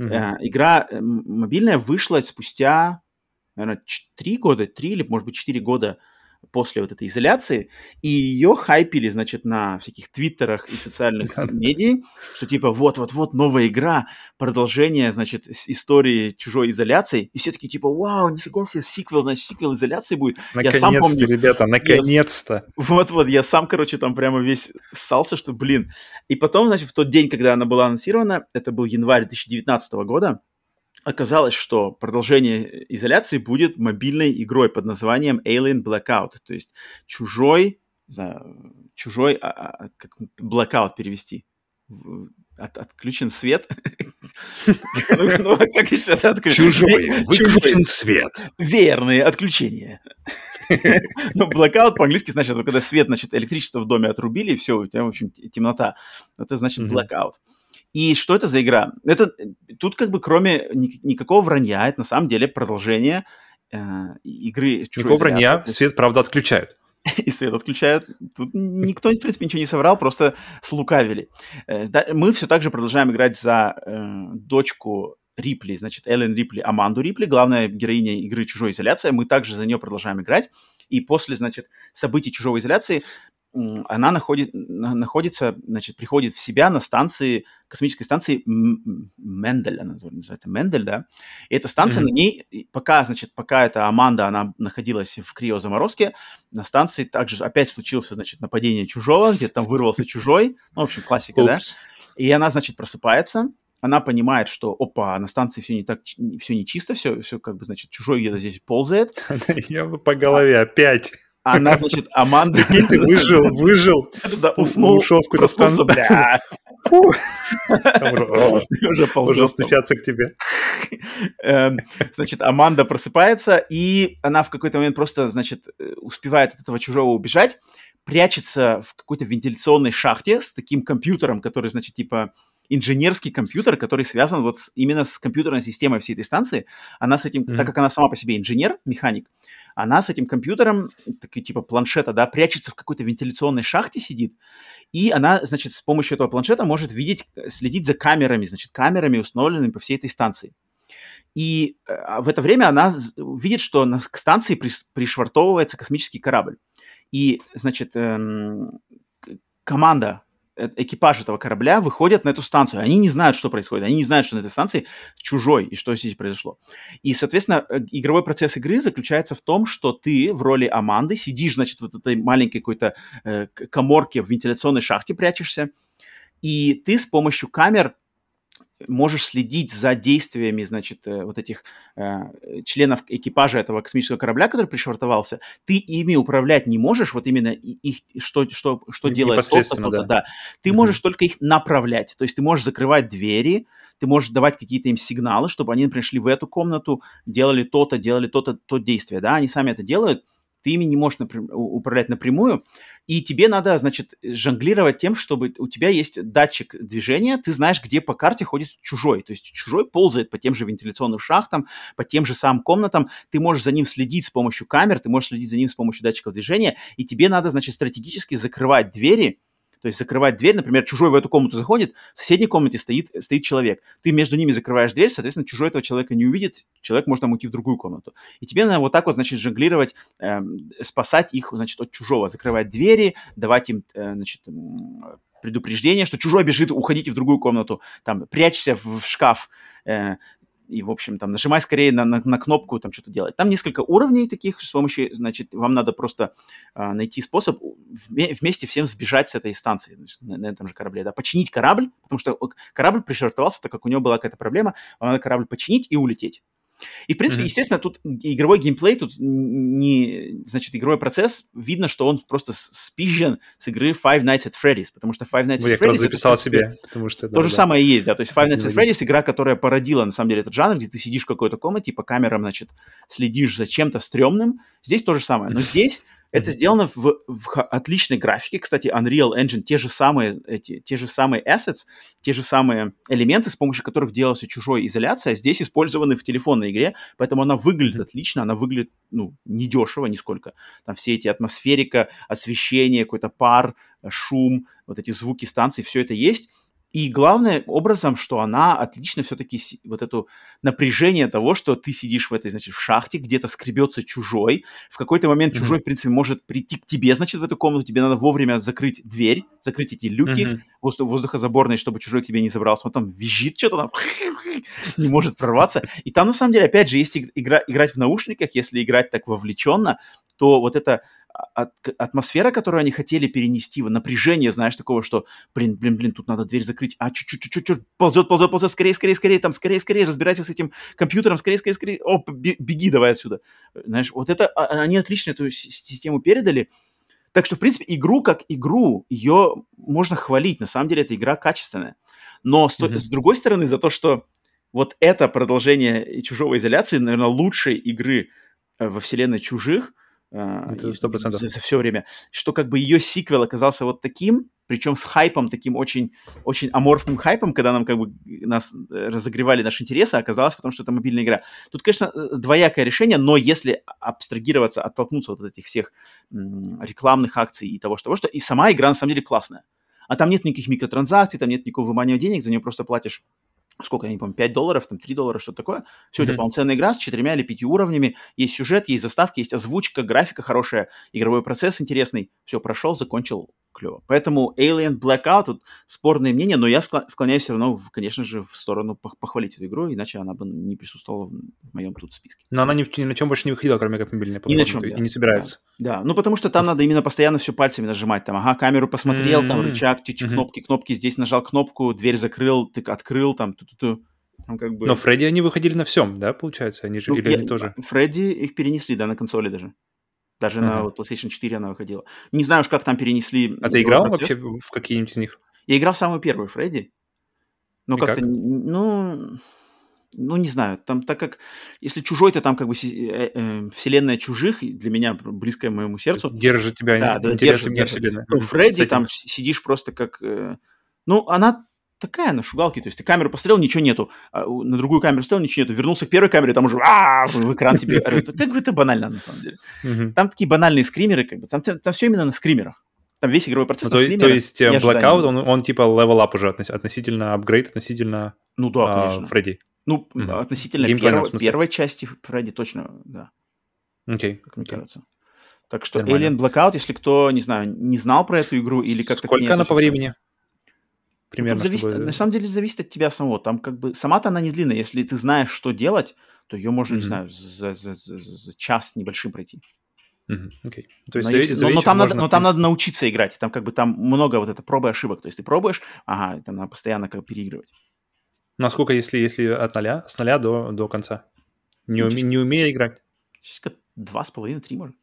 Mm-hmm. Э, игра мобильная вышла спустя, наверное, 3 года, 3 или, может быть, 4 года после вот этой изоляции, и ее хайпили, значит, на всяких твиттерах и социальных медиа, что типа вот-вот-вот новая игра, продолжение, значит, истории чужой изоляции, и все таки типа, вау, нифига себе, сиквел, значит, сиквел изоляции будет. Наконец-то, я сам помню, ребята, наконец-то. Вот-вот, я сам, короче, там прямо весь ссался, что, блин. И потом, значит, в тот день, когда она была анонсирована, это был январь 2019 года, оказалось, что продолжение изоляции будет мобильной игрой под названием Alien Blackout, то есть чужой, не знаю, чужой, а, а, как blackout перевести, от, отключен свет. Ну, а как еще это отключен? Чужой, выключен свет. Верные отключения. Ну, blackout по-английски значит, когда свет, значит, электричество в доме отрубили, и все, у тебя, в общем, темнота. Это значит blackout. И что это за игра? Это тут как бы кроме ни, никакого вранья, это на самом деле продолжение э, игры Никакого вранья, свет, правда, отключают. И свет отключают. Тут никто, в принципе, ничего не соврал, просто слукавили. Э, мы все так же продолжаем играть за э, дочку Рипли, значит, Эллен Рипли, Аманду Рипли, главная героиня игры «Чужой изоляция». Мы также за нее продолжаем играть. И после, значит, событий «Чужой изоляции» она находит, находится, значит, приходит в себя на станции, космической станции Мендель, она называется Мендель, да, и эта станция mm-hmm. на ней, пока, значит, пока эта Аманда, она находилась в криозаморозке, на станции также опять случился, значит, нападение чужого, где-то там вырвался чужой, ну, в общем, классика, да, и она, значит, просыпается, она понимает, что, опа, на станции все не так, все не чисто, все, все как бы, значит, чужой где-то здесь ползает. Я бы по голове опять. Она, значит, Аманда... Ты выжил, выжил. Да, уснул. Ушел в какую-то станцию. Уже Уже стучаться к тебе. Эм, значит, Аманда просыпается, и она в какой-то момент просто, значит, э, успевает от этого чужого убежать, прячется в какой-то вентиляционной шахте с таким компьютером, который, значит, типа инженерский компьютер, который связан вот с, именно с компьютерной системой всей этой станции. Она с этим, mm-hmm. так как она сама по себе инженер, механик, она с этим компьютером, такой типа планшета, да, прячется в какой-то вентиляционной шахте сидит, и она, значит, с помощью этого планшета может видеть, следить за камерами, значит, камерами, установленными по всей этой станции. И э, в это время она видит, что к станции пришвартовывается космический корабль. И, значит, эм, команда Э, экипаж этого корабля выходят на эту станцию. Они не знают, что происходит. Они не знают, что на этой станции чужой и что здесь произошло. И, соответственно, э, игровой процесс игры заключается в том, что ты в роли Аманды сидишь, значит, вот этой маленькой какой-то э, коморке в вентиляционной шахте прячешься, и ты с помощью камер можешь следить за действиями, значит, э, вот этих э, членов экипажа этого космического корабля, который пришвартовался, ты ими управлять не можешь, вот именно их, что, что, что делает кто-то, да. да. Ты mm-hmm. можешь только их направлять, то есть ты можешь закрывать двери, ты можешь давать какие-то им сигналы, чтобы они пришли в эту комнату, делали то-то, делали то-то, то действие, да, они сами это делают, ты ими не можешь напрям- управлять напрямую, и тебе надо, значит, жонглировать тем, чтобы у тебя есть датчик движения, ты знаешь, где по карте ходит чужой, то есть чужой ползает по тем же вентиляционным шахтам, по тем же самым комнатам, ты можешь за ним следить с помощью камер, ты можешь следить за ним с помощью датчиков движения, и тебе надо, значит, стратегически закрывать двери, то есть закрывать дверь, например, чужой в эту комнату заходит, в соседней комнате стоит, стоит человек. Ты между ними закрываешь дверь, соответственно, чужой этого человека не увидит, человек может там уйти в другую комнату. И тебе надо вот так вот, значит, жонглировать, э, спасать их, значит, от чужого, закрывать двери, давать им, э, значит, предупреждение, что чужой бежит, уходите в другую комнату, там, прячься в, в шкаф, э, и, в общем, там, нажимай скорее на, на, на кнопку, там, что-то делать. Там несколько уровней таких, с помощью, значит, вам надо просто а, найти способ вместе всем сбежать с этой станции, значит, на, на этом же корабле, да, починить корабль, потому что корабль пришвартовался, так как у него была какая-то проблема, вам надо корабль починить и улететь. И, в принципе, mm-hmm. естественно, тут игровой геймплей, тут не, значит, игровой процесс, видно, что он просто спизжен с игры Five Nights at Freddy's, потому что Five Nights at Freddy's... Я записал это, себе, потому что... То да, же да. самое есть, да, то есть Five Nights at Freddy's игра, которая породила, на самом деле, этот жанр, где ты сидишь в какой-то комнате и по камерам, значит, следишь за чем-то стрёмным. Здесь то же самое, но здесь это сделано в, в отличной графике. Кстати, Unreal Engine те же самые эти, те же самые assets, те же самые элементы, с помощью которых делалась чужой изоляция, здесь использованы в телефонной игре, поэтому она выглядит отлично, она выглядит ну недешево нисколько. Там все эти атмосферика, освещение, какой-то пар, шум, вот эти звуки станции, все это есть. И главное образом, что она отлично все-таки вот это напряжение того, что ты сидишь в этой, значит, в шахте, где-то скребется чужой. В какой-то момент mm-hmm. чужой, в принципе, может прийти к тебе, значит, в эту комнату. Тебе надо вовремя закрыть дверь, закрыть эти люки mm-hmm. воздухозаборные, чтобы чужой к тебе не забрался. Он там визжит что-то, там не может прорваться. И там, на самом деле, опять же, есть игра, играть в наушниках, если играть так вовлеченно, то вот это от, атмосфера, которую они хотели перенести, напряжение, знаешь, такого, что, блин, блин, блин, тут надо дверь закрыть, а чуть-чуть, чуть-чуть, ползет, ползет, ползет, скорее, скорее, скорее, там, скорее, скорее, разбирайся с этим компьютером, скорее, скорее, скорее, о, беги давай отсюда. Знаешь, вот это, а, они отлично эту систему передали, так что, в принципе, игру как игру, ее можно хвалить, на самом деле, эта игра качественная. Но с, mm-hmm. с другой стороны, за то, что вот это продолжение чужого изоляции, наверное, лучшей игры э, во вселенной чужих – сто процентов. За, все время. Что как бы ее сиквел оказался вот таким, причем с хайпом, таким очень, очень аморфным хайпом, когда нам как бы нас э, разогревали наш интерес, а оказалось потому, что это мобильная игра. Тут, конечно, э, двоякое решение, но если абстрагироваться, оттолкнуться от этих всех рекламных акций и того, что, что и сама игра на самом деле классная. А там нет никаких микротранзакций, там нет никакого вымания денег, за нее просто платишь сколько, я не помню, 5 долларов, там 3 доллара, что-то такое. Все, mm-hmm. это полноценная игра с четырьмя или пятью уровнями. Есть сюжет, есть заставки, есть озвучка, графика хорошая, игровой процесс интересный. Все, прошел, закончил, клево. Поэтому Alien Blackout, тут спорное мнение, но я склоняюсь все равно, в, конечно же, в сторону похвалить эту игру, иначе она бы не присутствовала в моем тут списке. Но она ни, ни на чем больше не выходила, кроме как мобильная платформа. Ни на чем, да. И не собирается. Да. да, ну потому что там надо именно постоянно все пальцами нажимать. Там, ага, камеру посмотрел, mm-hmm. там рычаг, чуть-чуть mm-hmm. кнопки, кнопки, здесь нажал кнопку, дверь закрыл, ты открыл, там, ту-ту-ту. Там как бы... Но Фредди они выходили на всем, да, получается? Они же, ну, или я, они тоже? Фредди их перенесли, да, на консоли даже. Даже uh-huh. на вот, PlayStation 4 она выходила. Не знаю уж, как там перенесли... А ты играл вообще в какие-нибудь из них? Я играл в самую первую Фредди. Но как-то, как? ну... Ну, не знаю, там, так как, если чужой, то там как бы э, э, вселенная чужих, для меня близкая моему сердцу. Держит тебя, да, да, держит, держит. вселенная. Ну, Фредди там сидишь просто как, э, ну, она такая на шугалке, то есть ты камеру посмотрел, ничего нету, а на другую камеру посмотрел, ничего нету, вернулся к первой камере, там уже в экран тебе Как бы это банально, на самом деле. Там такие банальные скримеры, как бы, там, там все именно на скримерах. Там весь игровой процесс ну, то, то есть э, Blackout, он, он типа level up уже относительно апгрейд, относительно ну, да, а, конечно. Фредди. Ну, mm-hmm. относительно первой, первой части Фредди точно, да. Окей. Okay. Как мне okay. кажется. Так что Нормально. Alien Blackout, если кто, не знаю, не знал про эту игру или как-то... Сколько она по времени? Примерно. Зависит, чтобы... На самом деле зависит от тебя самого. Там как бы сама-то она не длинная. Если ты знаешь, что делать, то ее можно, mm-hmm. не знаю, за, за, за, за час небольшим пройти. Mm-hmm. Okay. То есть но, есть, но, но, там, надо, но там надо научиться играть. Там как бы там много вот это пробы ошибок. То есть ты пробуешь, ага, там надо постоянно как переигрывать. Насколько, если, если от ноля, с ноля до, до конца? Не, ну, уме, не умея играть? Два с половиной, три, может.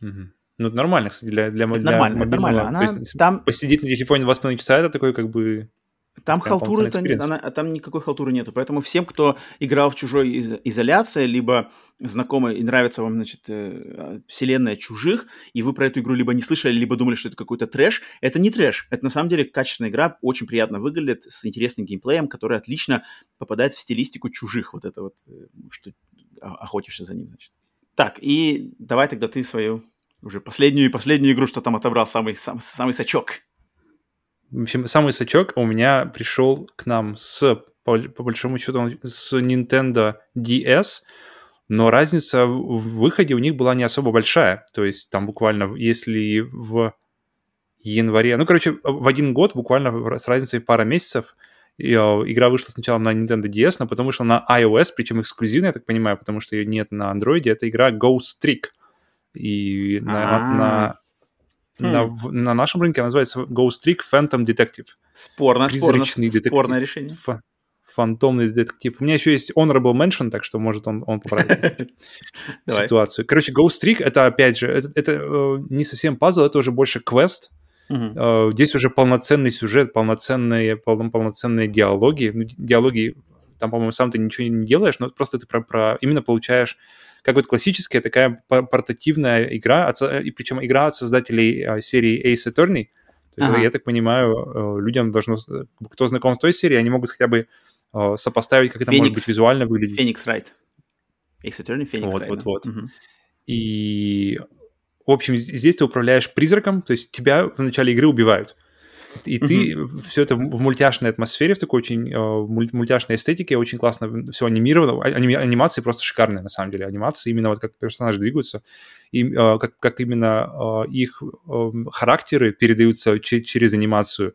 Угу. Ну, это нормально, кстати, для, для, это для нормально, мобильного. Это нормально. Она, есть, там... Посидеть на телефоне 2,5 часа, это такой как бы... Там халтуры, она, там никакой халтуры нету. Поэтому всем, кто играл в чужой из- изоляции, либо знакомый и нравится вам, значит, э, вселенная чужих, и вы про эту игру либо не слышали, либо думали, что это какой-то трэш, это не трэш. Это на самом деле качественная игра, очень приятно выглядит, с интересным геймплеем, который отлично попадает в стилистику чужих. Вот это вот, э, что охотишься за ним, значит. Так, и давай тогда ты свою уже последнюю и последнюю игру, что там отобрал, самый, сам, самый сачок. В общем, самый сачок у меня пришел к нам с, по, по большому счету, с Nintendo DS, но разница в выходе у них была не особо большая. То есть там буквально, если в январе, ну, короче, в один год буквально с разницей пара месяцев э, игра вышла сначала на Nintendo DS, но потом вышла на iOS, причем эксклюзивно, я так понимаю, потому что ее нет на Android. Это игра Ghost Trick. И на, на, на, хм. на нашем рынке называется Ghost Trick Phantom Detective. Спорно, спорно, спорное решение. фантомный детектив. У меня еще есть honorable mention, так что, может, он, он поправит ситуацию. Короче, Ghost Trick — это, опять же, это, это э, не совсем пазл, это уже больше квест, Uh-huh. Здесь уже полноценный сюжет, полноценные, пол, полноценные диалоги. Ну, диалоги, там, по-моему, сам ты ничего не делаешь, но просто ты про, про именно получаешь как вот классическая такая портативная игра, от, и причем игра от создателей а, серии Ace Attorney. Ага. я так понимаю, э, людям должно, кто знаком с той серией, они могут хотя бы э, сопоставить, как это Phoenix. может быть визуально выглядеть. Phoenix Wright. Ace Attorney, Phoenix вот, Wright. Вот, вот, вот. Угу. И в общем, здесь ты управляешь призраком, то есть тебя в начале игры убивают. И mm-hmm. ты все это в мультяшной атмосфере, в такой очень э, мультяшной эстетике, очень классно все анимировано. Ани- анимации просто шикарные, на самом деле. Анимации именно вот как персонажи двигаются, и э, как, как именно э, их э, характеры передаются через анимацию.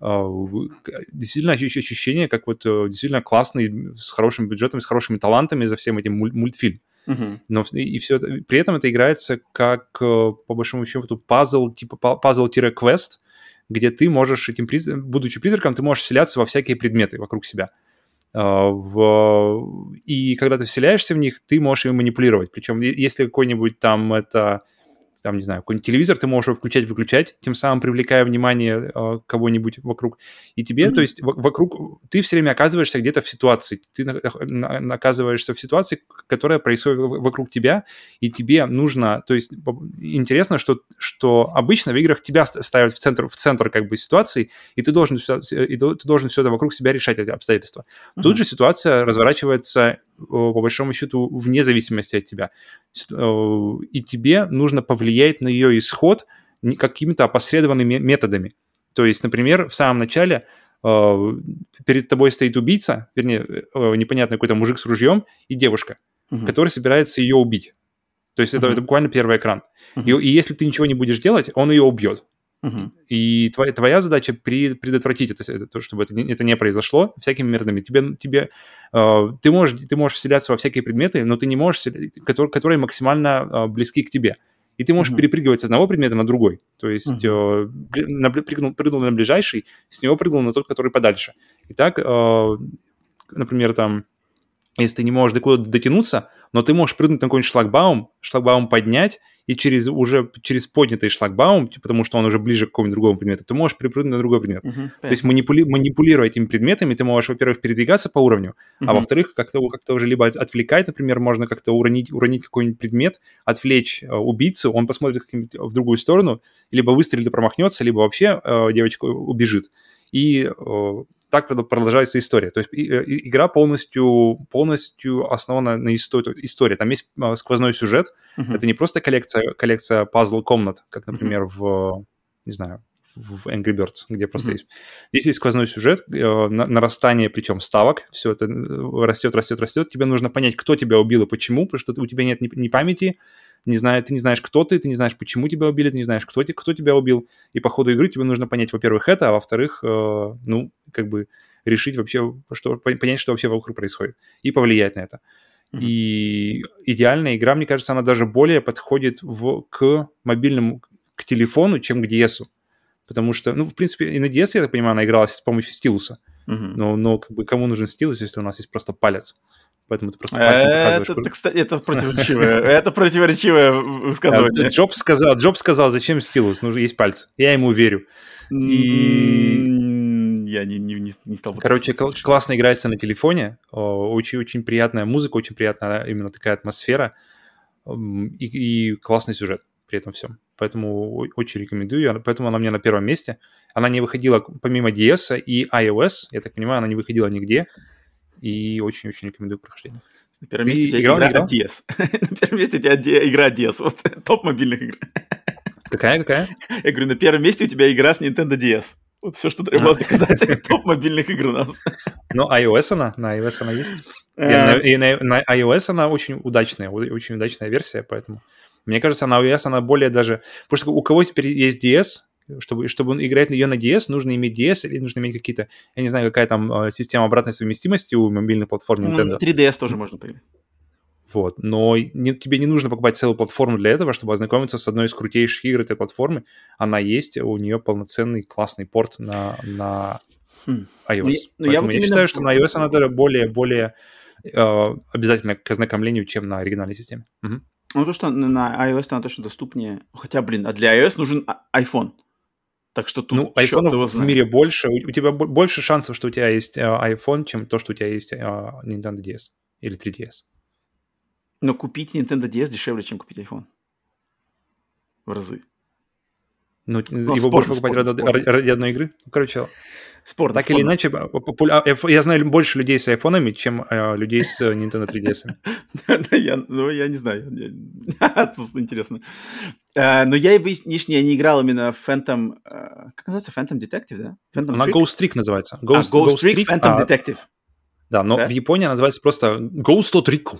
Действительно ощущение, как вот действительно классный, с хорошим бюджетом, с хорошими талантами за всем этим муль- мультфильм. Uh-huh. Но и, и все это, при этом это играется как, по большому счету, пазл, типа пазл-квест, где ты можешь этим, будучи призраком, ты можешь вселяться во всякие предметы вокруг себя. А, в... И когда ты вселяешься в них, ты можешь ими манипулировать. Причем, если какой-нибудь там это там, не знаю, какой-нибудь телевизор, ты можешь его включать-выключать, тем самым привлекая внимание э, кого-нибудь вокруг. И тебе, mm-hmm. то есть, в- вокруг, ты все время оказываешься где-то в ситуации, ты на- на- оказываешься в ситуации, которая происходит вокруг тебя, и тебе нужно, то есть, интересно, что, что обычно в играх тебя ставят в центр, в центр как бы ситуации, и ты должен, и ты должен все это вокруг себя решать, эти обстоятельства. Mm-hmm. Тут же ситуация разворачивается по большому счету, вне зависимости от тебя. Э, и тебе нужно повлиять на ее исход какими-то опосредованными методами. То есть, например, в самом начале э, перед тобой стоит убийца, вернее, э, непонятный какой-то мужик с ружьем и девушка, uh-huh. который собирается ее убить. То есть uh-huh. это, это буквально первый экран. Uh-huh. И, и если ты ничего не будешь делать, он ее убьет. Uh-huh. И твоя, твоя задача при, предотвратить это, это, чтобы это, это не произошло всякими методами. Тебе, тебе, э, ты, можешь, ты можешь вселяться во всякие предметы, но ты не можешь, которые, которые максимально э, близки к тебе. И ты можешь uh-huh. перепрыгивать с одного предмета на другой. То есть э, на, прыгнул, прыгнул на ближайший, с него прыгнул на тот, который подальше. И так, э, например, там, если ты не можешь до куда-то дотянуться, но ты можешь прыгнуть на какой-нибудь шлагбаум, шлагбаум поднять, и через уже через поднятый шлагбаум, потому что он уже ближе к какому-нибудь другому предмету, ты можешь перепрыгнуть на другой предмет. Uh-huh, То есть манипули- манипулируя этими предметами, ты можешь, во-первых, передвигаться по уровню, uh-huh. а во-вторых, как-то, как-то уже либо отвлекать, например, можно как-то уронить, уронить какой-нибудь предмет, отвлечь э, убийцу, он посмотрит в другую сторону, либо выстрелит и промахнется, либо вообще э, девочка убежит. И э, так продолжается история. То есть игра полностью, полностью основана на истории. истории. Там есть а, сквозной сюжет. Uh-huh. Это не просто коллекция, коллекция пазл-комнат, как, например, uh-huh. в, не знаю, в Angry Birds, где просто uh-huh. есть. Здесь есть сквозной сюжет, э, нарастание, причем ставок. Все это растет, растет, растет. Тебе нужно понять, кто тебя убил и почему, потому что у тебя нет ни, ни памяти, не знаю, ты не знаешь, кто ты, ты не знаешь, почему тебя убили, ты не знаешь, кто, кто тебя убил. И по ходу игры тебе нужно понять, во-первых, это, а во-вторых, э, ну, как бы решить вообще, что, понять, что вообще вокруг происходит, и повлиять на это. Mm-hmm. И идеальная игра, мне кажется, она даже более подходит в, к мобильному, к телефону, чем к DS. Потому что, ну, в принципе, и на DS, я так понимаю, она игралась с помощью стилуса. Mm-hmm. Но, но как бы кому нужен стилус, если у нас есть просто палец? Поэтому ты просто пальцем показываешь. Это, кстати, это противоречивое, это противоречивое высказывание. Джоб сказал, Джоб сказал, зачем стилус, нужно есть пальцы. Я ему верю. И я не, не, не стал Короче, классно играется на телефоне, очень-очень приятная музыка, очень приятная именно такая атмосфера и, и классный сюжет при этом всем. Поэтому очень рекомендую, поэтому она мне на первом месте. Она не выходила помимо DS и iOS, я так понимаю, она не выходила нигде и очень-очень рекомендую прохождение. На первом Ты месте у тебя играл, игра? DS. На первом месте у тебя игра DS, вот топ мобильных игр. Какая, какая? Я говорю, на первом месте у тебя игра с Nintendo DS. Вот все, что требовалось а. доказать, топ мобильных игр у нас. Ну, iOS она, на iOS она есть. И на, на iOS она очень удачная, очень удачная версия, поэтому... Мне кажется, на iOS она более даже... Потому что у кого теперь есть DS, Чтобы, чтобы он играть ее на DS, нужно иметь DS или нужно иметь какие-то, я не знаю, какая там э, система обратной совместимости у мобильных платформ Ну, Nintendo. 3DS тоже можно поиграть. Вот. Но не, тебе не нужно покупать целую платформу для этого, чтобы ознакомиться с одной из крутейших игр этой платформы. Она есть, у нее полноценный классный порт на, на Хм. iOS. Ну, я- ну, я Поэтому вот я, именно считаю, что на iOS она даже более, более э, обязательно к ознакомлению, чем на оригинальной системе. Мгм. Ну, то, что на- на iOS она точно доступнее. Хотя, блин, а для iOS нужен а- iPhone. Так что тут Ну, айфонов его в знает. мире больше. У, у тебя бо- больше шансов, что у тебя есть э, iPhone, чем то, что у тебя есть э, Nintendo DS или 3DS. Но купить Nintendo DS дешевле, чем купить iPhone. В разы. Ну, Ну, его спорно, будешь покупать спорно, ради, спорно. ради- одной игры? Ну, короче, Спорно, так или спорно. иначе, популя- айф- я знаю больше людей с айфонами, чем э, людей с э, Nintendo 3DS. Да, я, ну, я не знаю. Интересно. Э, Но я, я не играл именно в Phantom... э, Как называется? Phantom Detective, да? Она? Ghost Trick называется. А, Ghost, Trick, Phantom а, Detective. Да, но в Японии она называется просто Ghost Trick.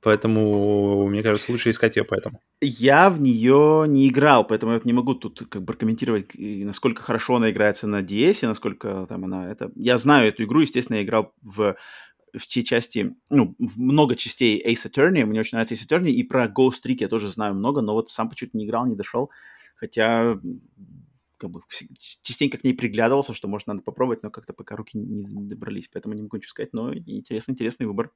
Поэтому, мне кажется, лучше искать ее поэтому. Я в нее не играл, поэтому я не могу тут как бы прокомментировать, и насколько хорошо она играется на DS, и насколько там она... Это... Я знаю эту игру, естественно, я играл в, в те части, ну, в много частей Ace Attorney, мне очень нравится Ace Attorney, и про Ghost Trick я тоже знаю много, но вот сам почему-то не играл, не дошел, хотя как бы частенько к ней приглядывался, что, может, надо попробовать, но как-то пока руки не добрались, поэтому не могу ничего сказать, но интересный, интересный выбор.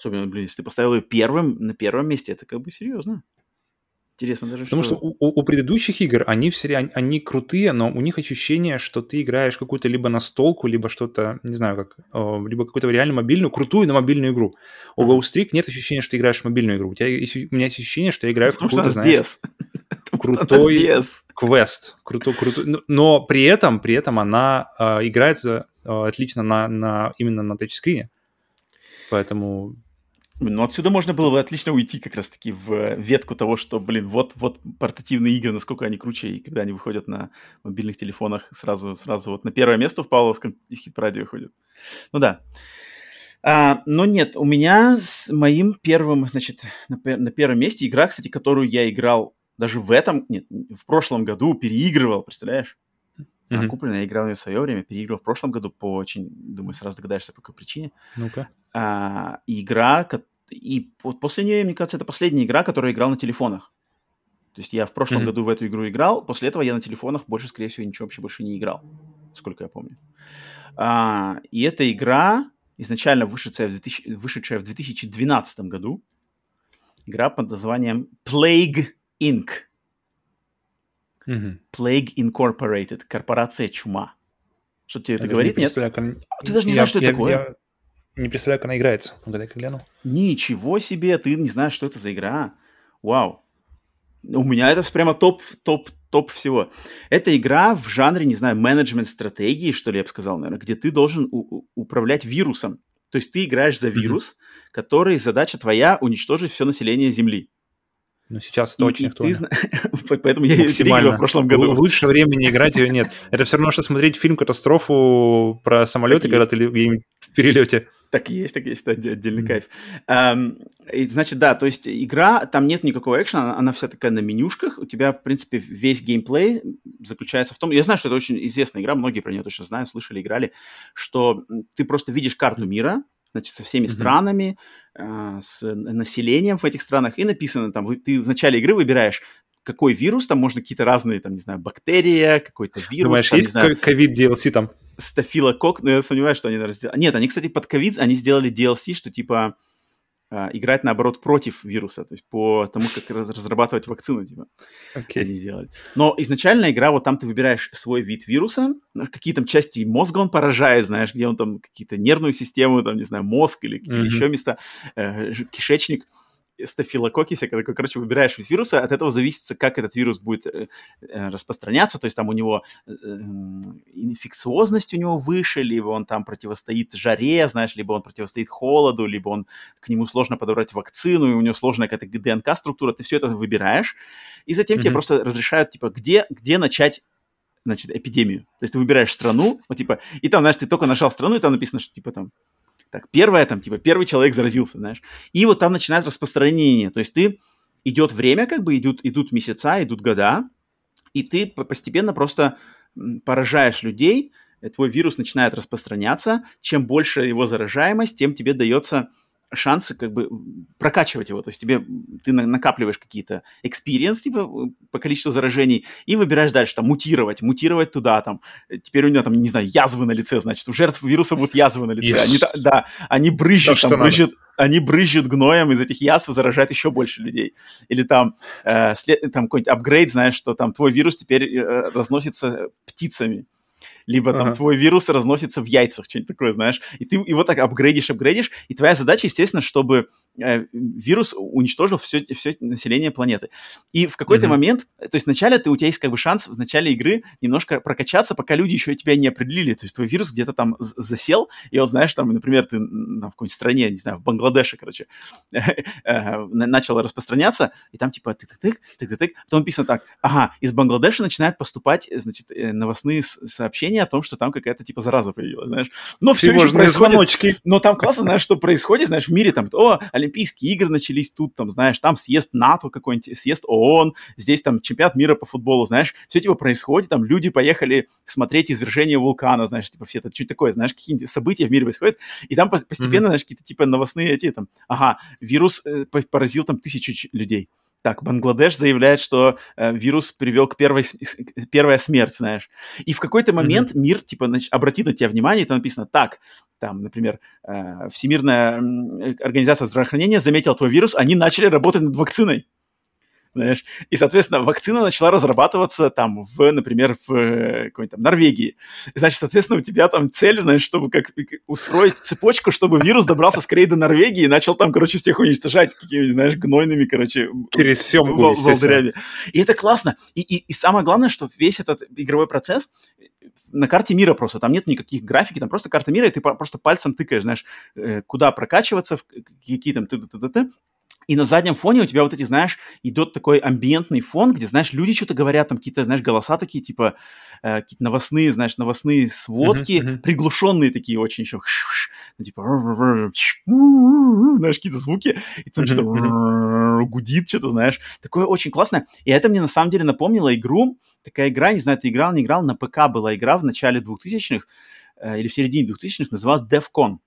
Особенно, блин, если ты поставил ее первым, на первом месте, это как бы серьезно. Интересно даже, Потому что у, у- у предыдущих игр они все они, они крутые, но у них ощущение, что ты играешь какую-то либо настолку, либо что-то, не знаю как, э, либо какую-то реально мобильную, крутую, но мобильную игру. У Мгм. Ghost Trick нет ощущения, что ты играешь в мобильную игру. У, тебя, у меня есть ощущение, что я играю в Потому что какую-то, знаешь, что крутой квест. Крутой, крутой. Но, но при этом, при этом она э, играется э, отлично на, на, именно на тачскрине. Поэтому Ну, отсюда можно было бы отлично уйти как раз-таки в ветку того, что, блин, вот, вот портативные игры, насколько они круче, и когда они выходят на мобильных телефонах, сразу, сразу вот на первое место в Павловском хит-параде выходят. Ну да. А, но нет, у меня с моим первым, значит, на, на первом месте игра, кстати, которую я играл даже в этом, нет, в прошлом году, переигрывал, представляешь? А, Мгм. купленная, я играл в нее в свое время, переиграл в прошлом году по очень, думаю, сразу догадаешься, по какой причине. ну-ка. А, игра, и по- после нее, мне кажется, это последняя игра, которую я играл на телефонах. То есть я в прошлом Мгм. году в эту игру играл, после этого я на телефонах больше, скорее всего, ничего вообще больше не играл, сколько я помню. А, и эта игра, изначально вышедшая в, 2000 вышедшая в 2012 году, игра под названием Plague Inc. Мгм. Plague Incorporated, корпорация чума. Что тебе это Я даже говорит, не нет? как она- ты даже не Я- знаешь, что это я- такое? Не представляю, как она играется. Ну, когда я гляну. Ничего себе, ты не знаешь, что это за игра. Вау. У меня это прямо топ, топ, топ всего. Это игра в жанре, не знаю, менеджмент стратегии, что ли, я бы сказал, наверное, где ты должен управлять вирусом. То есть ты играешь за вирус, который задача твоя уничтожить все население Земли. Но сейчас это И- очень и ты актуально. зна- Поэтому я ее переиграл в прошлом году. лучшее время не играть ее нет. Это все равно, что смотреть фильм «Катастрофу» про самолеты, когда ты в перелете. Так и есть, так и есть, это отдельный кайф. Эм, и, значит, да, то есть игра, там нет никакого экшена, она, она вся такая на менюшках. У тебя, в принципе, весь геймплей заключается в том... Я знаю, что это очень известная игра, многие про нее точно знают, слышали, играли, что ты просто видишь карту мира, значит, со всеми странами, э, с населением в этих странах, и написано там, вы- ты в начале игры выбираешь, какой вирус, там можно какие-то разные, там, не знаю, бактерия, какой-то вирус, Думаешь, там, есть ковид DLC там? стафилокок, но я сомневаюсь, что они сделали. Нет, они, кстати, под ковид, они сделали DLC, что типа а, играть, наоборот, против вируса, то есть по тому, как раз- разрабатывать вакцину, типа, Окей. они сделали. Но изначально игра, вот там ты выбираешь свой вид вируса, ну, какие там части мозга он поражает, знаешь, где он там какие-то нервную систему, там, не знаю, мозг или какие-то Мгм. еще места, э, кишечник, всякое такое. Короче, выбираешь вид вируса, от этого зависит, как этот вирус будет э, э, распространяться, то есть там у него э, инфекциозность у него выше, либо он там противостоит жаре, знаешь, либо он противостоит холоду, либо он к нему сложно подобрать вакцину, и у него сложная какая-то ДНК-структура, ты все это выбираешь, и затем тебе Мгм. просто разрешают, типа, где, где начать значит, эпидемию. То есть ты выбираешь страну, вот, типа, и там, знаешь, ты только нажал страну, и там написано, что, типа, там, так, первое, там, типа, первый человек заразился, знаешь. И вот там начинает распространение. То есть ты, идет время, как бы, идут, идут месяца, идут года, и ты постепенно просто поражаешь людей, твой вирус начинает распространяться, чем больше его заражаемость, тем тебе дается шансы как бы прокачивать его. То есть тебе ты накапливаешь какие-то experience типа по количеству заражений и выбираешь дальше там мутировать, мутировать туда там. Теперь у него там не знаю язвы на лице, значит у жертв вируса будут язвы на лице. Yes. Они, да, они брызжут, там, брызжут, они брызжут гноем из этих язв заражают еще больше людей. Или там э, след, там какой-нибудь апгрейд, знаешь, что там твой вирус теперь э, разносится птицами либо там ага. твой вирус разносится в яйцах, что-нибудь такое, знаешь, и ты его так апгрейдишь, апгрейдишь, и твоя задача, естественно, чтобы э, вирус уничтожил все, все население планеты. И в какой-то mm момент, то есть вначале ты, у тебя есть как бы шанс в начале игры немножко прокачаться, пока люди еще тебя не определили, то есть твой вирус где-то там засел, и вот знаешь, там, например, ты в какой-нибудь стране, не знаю, в Бангладеше, короче, э, начал распространяться, и там типа тык-тык-тык, тык-тык-тык, потом написано так, ага, из Бангладеша начинают поступать, значит, э, новостные сообщения о том, что там какая-то типа зараза появилась, знаешь. Но все еще происходит... Звоночки. Но там классно, знаешь, что происходит, знаешь, в мире там, о, Олимпийские игры начались тут, там, знаешь, там съезд НАТО какой-нибудь, съезд ООН, здесь там чемпионат мира по футболу, знаешь, все типа происходит, там люди поехали смотреть извержение вулкана, знаешь, типа все это чуть такое, знаешь, какие-нибудь события в мире происходят, и там постепенно, mm-hmm. знаешь, какие-то типа новостные эти там, ага, вирус э, поразил там тысячу людей. Так, Бангладеш заявляет, что э, вирус привел к первой, первая смерть, знаешь. И в какой-то момент mm-hmm. мир, типа, нач- обратит на тебя внимание, там написано, так, там, например, э, Всемирная организация здравоохранения заметила твой вирус, они начали работать над вакциной знаешь. И, соответственно, вакцина начала разрабатываться там в, например, в э, какой-нибудь там Норвегии. Значит, соответственно, у тебя там цель, знаешь, чтобы как устроить цепочку, чтобы вирус добрался скорее до Норвегии и начал там, короче, всех уничтожать какими-нибудь, знаешь, гнойными, короче, Через семгу, волдырями. И это классно. И, и, и самое главное, что весь этот игровой процесс на карте мира просто, там нет никаких графики, там просто карта мира, и ты просто пальцем тыкаешь, знаешь, э, куда прокачиваться, какие там ты, ты, ты, ты, и на заднем фоне у тебя вот эти, знаешь, идет такой амбиентный фон, где, знаешь, люди что-то говорят, там какие-то, знаешь, голоса такие, типа, э, какие-то новостные, знаешь, новостные сводки, uh-huh, uh-huh. приглушенные такие очень еще, ну, типа, знаешь, какие-то звуки, и там uh-huh, что-то uh-huh. гудит, что-то, знаешь. Такое очень классное. И это мне на самом деле напомнило игру, такая игра, не знаю, ты играл, не играл, на ПК была игра в начале 2000-х, э, или в середине 2000-х, называлась DevCon.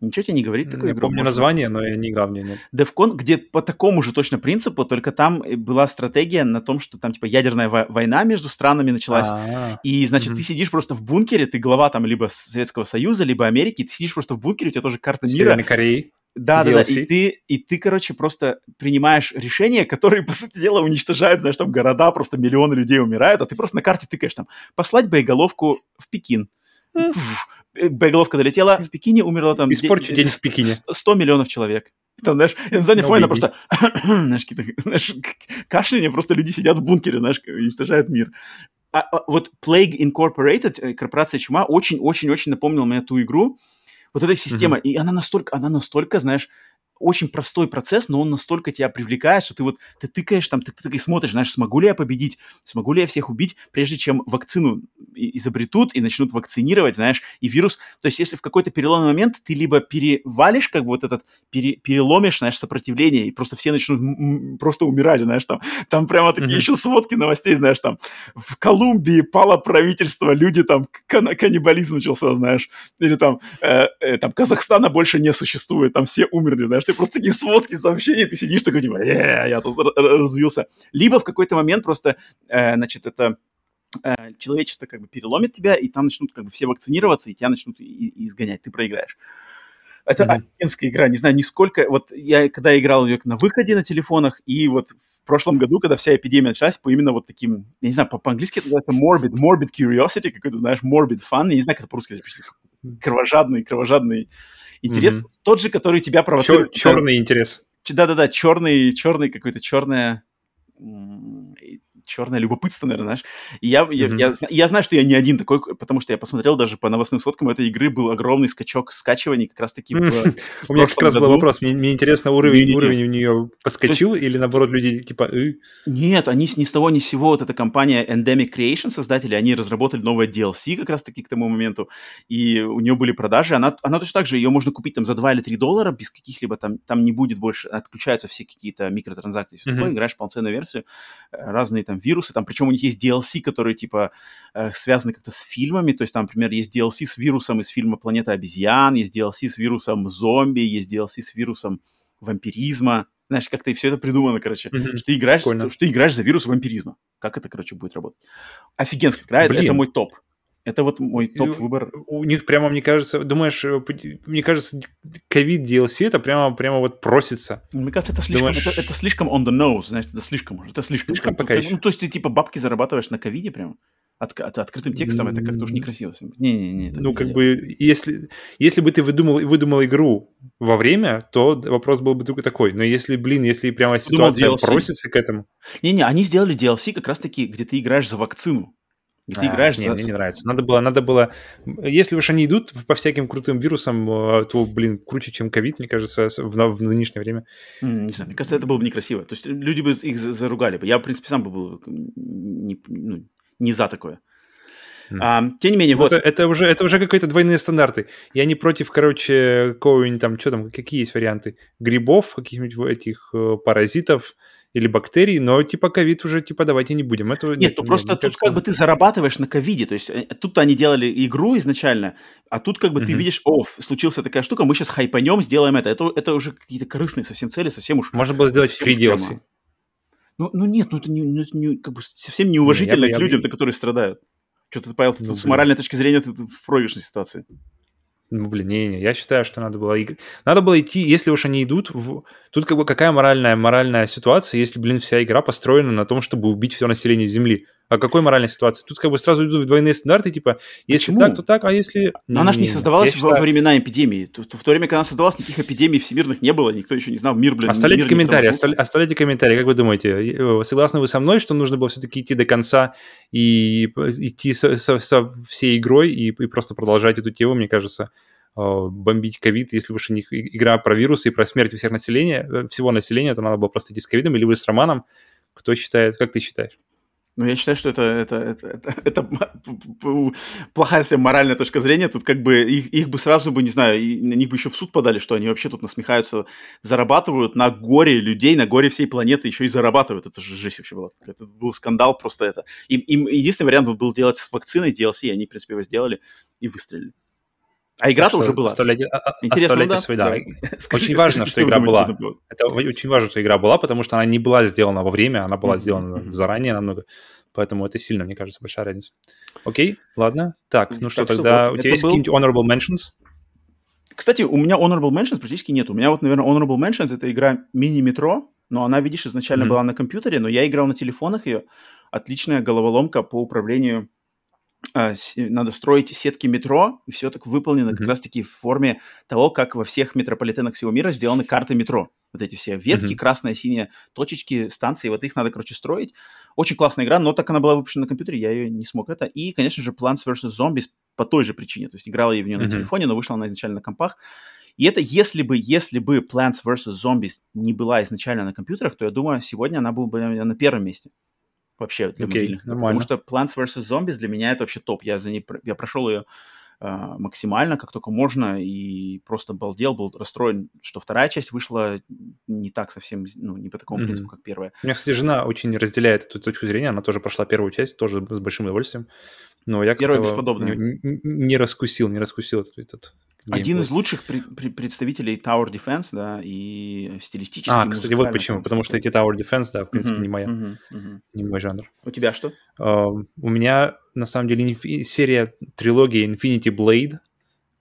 Ничего тебе не говорит такой Я игру? помню название, но я не играл в нее. DevCon, где по такому же точно принципу, только там была стратегия на том, что там типа ядерная война между странами началась. А-а-а. И, значит, mm-hmm. ты сидишь просто в бункере, ты глава там либо Советского Союза, либо Америки, ты сидишь просто в бункере, у тебя тоже карта мира. Северной Кореи. Да, да, да. И ты, и ты, короче, просто принимаешь решения, которые, по сути дела, уничтожают, знаешь, там города, просто миллионы людей умирают, а ты просто на карте тыкаешь там, послать боеголовку в Пекин. Э, боеголовка долетела, в Пекине умерло там... Испорчу день в Пекине. 100 миллионов человек. Там, знаешь, на заднем фоне просто, знаешь, знаешь, кашляние, просто люди сидят в бункере, знаешь, уничтожают мир. А, а, вот Plague Incorporated, э, корпорация Чума, очень-очень-очень напомнила мне ту игру. Вот эта система, mm-hmm. и она настолько, она настолько, знаешь, очень простой процесс, но он настолько тебя привлекает, что ты вот ты тыкаешь там, ты, ты, ты смотришь, знаешь, смогу ли я победить, смогу ли я всех убить, прежде чем вакцину изобретут и начнут вакцинировать, знаешь, и вирус. То есть если в какой-то переломный момент ты либо перевалишь, как бы вот этот, пере, переломишь, знаешь, сопротивление, и просто все начнут просто умирать, знаешь, там, там прямо такие mm-hmm. еще сводки новостей, знаешь, там, в Колумбии пало правительство, люди там, кан- каннибализм начался, знаешь, или там, э, э, там, Казахстана больше не существует, там все умерли, знаешь, ты просто такие сводки, сообщения, ты сидишь такой, типа, э, я тут развился. Либо в какой-то момент просто, э, значит, это э, человечество как бы переломит тебя, и там начнут как бы все вакцинироваться, и тебя начнут изгонять, ты проиграешь. Это mm-hmm. офигенская игра, не знаю, нисколько. Вот я когда играл ее на выходе на телефонах, и вот в прошлом году, когда вся эпидемия началась, по именно вот таким, я не знаю, по- по-английски это называется morbid, morbid curiosity, какой-то, знаешь, morbid fun, я не знаю, как это по-русски. Кровожадный, кровожадный интерес. Mm-hmm. Тот же, который тебя провоцирует. Чер- черный интерес. Да-да-да, черный, черный какой-то черная черное любопытство, наверное, знаешь. И я, mm-hmm. я, я, я знаю, что я не один такой, потому что я посмотрел даже по новостным сводкам этой игры был огромный скачок скачиваний как раз-таки У меня как раз был вопрос, мне, мне интересно, уровень, уровень у нее подскочил или наоборот люди типа... Нет, они ни с того ни с сего, вот эта компания Endemic Creation, создатели, они разработали новое DLC как раз-таки к тому моменту, и у нее были продажи, она, она точно так же, ее можно купить там за 2 или 3 доллара без каких-либо там, там не будет больше, отключаются все какие-то микротранзакции, все mm-hmm. такое, играешь полноценную версию, разные там вирусы, там, причем у них есть DLC, которые, типа, э, связаны как-то с фильмами, то есть там, например, есть DLC с вирусом из фильма «Планета обезьян», есть DLC с вирусом зомби, есть DLC с вирусом вампиризма, знаешь, как-то все это придумано, короче, mm-hmm. что ты играешь, что, что ты играешь за вирус вампиризма. Как это, короче, будет работать? Офигенская игра, Блин. это мой топ. Это вот мой топ-выбор. У них прямо, мне кажется, думаешь, э, мне кажется, ковид DLC это прямо, прямо вот просится. Мне кажется, это слишком, думаешь... это, это слишком on the nose, знаешь, это слишком уже, это слишком. Слишком пока еще. Ну, то есть ты типа бабки зарабатываешь на ковиде прямо? От, от, открытым текстом это как-то уж некрасиво. Не-не-не. Ну, как бы, если, если бы ты выдумал, выдумал игру во время, то вопрос был бы только такой. Но если, блин, если прямо ситуация просится к этому... Не-не, они сделали DLC как раз-таки, где ты играешь за вакцину. И ты а, играешь не, мне не нравится. Надо было, надо было... Если уж они идут по всяким крутым вирусам, э, то, блин, круче, чем ковид, мне кажется, в, в нынешнее время. Не знаю, мне кажется, это было бы некрасиво. То есть люди бы их заругали бы. Я, в принципе, сам бы был не, ну, не за такое. Mm. А, тем не менее, вот. Это, это уже, это уже какие-то двойные стандарты. Я не против, короче, какого-нибудь там, что там, какие есть варианты? Грибов, каких-нибудь этих э, паразитов, или бактерий, но типа ковид уже типа давайте не будем. Это, нет, нет ну просто нет, тут кажется... как бы ты зарабатываешь на ковиде, то есть э, тут они делали игру изначально, а тут как бы mm-hmm. ты видишь, о, случилась такая штука, мы сейчас хайпанем, сделаем это. Это, это уже какие-то корыстные совсем цели, совсем уж... Можно было сделать free DLC. Ну, ну нет, ну это, не, ну, это не, как бы совсем неуважительно не, я, к людям, я... которые страдают. Что-то, Павел, ты ну, тут с моральной точки зрения ты в проигрышной ситуации. Ну, блин, не-не, я считаю, что надо было... Надо было идти, если уж они идут, в... тут как бы какая моральная, моральная ситуация, если, блин, вся игра построена на том, чтобы убить все население Земли. А какой моральной ситуации? Тут как бы сразу идут двойные стандарты, типа, если Почему? так, то так, а если... Но она же не создавалась во считаю... времена эпидемии. В то время, когда она создавалась, никаких эпидемий всемирных не было, никто еще не знал, мир, блин, Оставляйте мир комментарии, остав... оставляйте комментарии, как вы думаете, э, согласны вы со мной, что нужно было все-таки идти до конца и идти со, со, со всей игрой и, и просто продолжать эту тему, мне кажется, Э, бомбить ковид, если уж у них игра про вирусы и про смерть всех населения, э, всего населения, то надо было просто идти с ковидом, или вы с Романом. Кто считает, как ты считаешь? Ну, я считаю, что это, это, это, это, это плохая себе моральная точка зрения. Тут как бы их, их бы сразу бы, не знаю, на них бы еще в суд подали, что они вообще тут насмехаются, зарабатывают на горе людей, на горе всей планеты, еще и зарабатывают. Это же жесть вообще была. Это был скандал просто это. Им, им единственный вариант был делать с вакциной DLC, и они, в принципе, его сделали и выстрелили. А игра-то уже была. Оставляйте, а, а, Интересно, оставляйте да? свои, да. Скажи, очень важно, скажите, что игра была. Это очень важно, что игра была, потому что она не была сделана во время, она была сделана mm-hmm. заранее намного. Поэтому это сильно, мне кажется, большая разница. Окей, ладно. Так, ну так, что, тогда вот, у тебя есть был... какие-нибудь honorable mentions? Кстати, у меня honorable mentions практически нет. У меня вот, наверное, honorable mentions — это игра мини-метро, но она, видишь, изначально mm-hmm. была на компьютере, но я играл на телефонах ее. Отличная головоломка по управлению надо строить сетки метро, и все так выполнено mm-hmm. как раз-таки в форме того, как во всех метрополитенах всего мира сделаны карты метро. Вот эти все ветки, mm-hmm. красная, синяя, точечки, станции, вот их надо, короче, строить. Очень классная игра, но так она была выпущена на компьютере, я ее не смог это. И, конечно же, Plants vs. Zombies по той же причине. То есть играла я в нее mm-hmm. на телефоне, но вышла она изначально на компах. И это если бы, если бы Plants vs. Zombies не была изначально на компьютерах, то я думаю, сегодня она была бы на первом месте вообще для okay, мобильных. Нормально. Потому что Plants vs. Zombies для меня это вообще топ. Я, за ней, я прошел ее Uh, максимально, как только можно, и просто балдел, был расстроен, что вторая часть вышла не так совсем, ну, не по такому mm-hmm. принципу, как первая. У меня, кстати, жена очень разделяет эту точку зрения, она тоже прошла первую часть, тоже с большим удовольствием, но я Герой. Не, не, не раскусил, не раскусил этот, этот один из лучших при, при, представителей Tower Defense, да, и стилистически. А, кстати, вот почему. Потому что эти Tower Defense, да, в принципе, uh-huh, не моя, uh-huh, uh-huh. не мой жанр. У тебя что? Uh, у меня, на самом деле, серия трилогии Infinity Blade,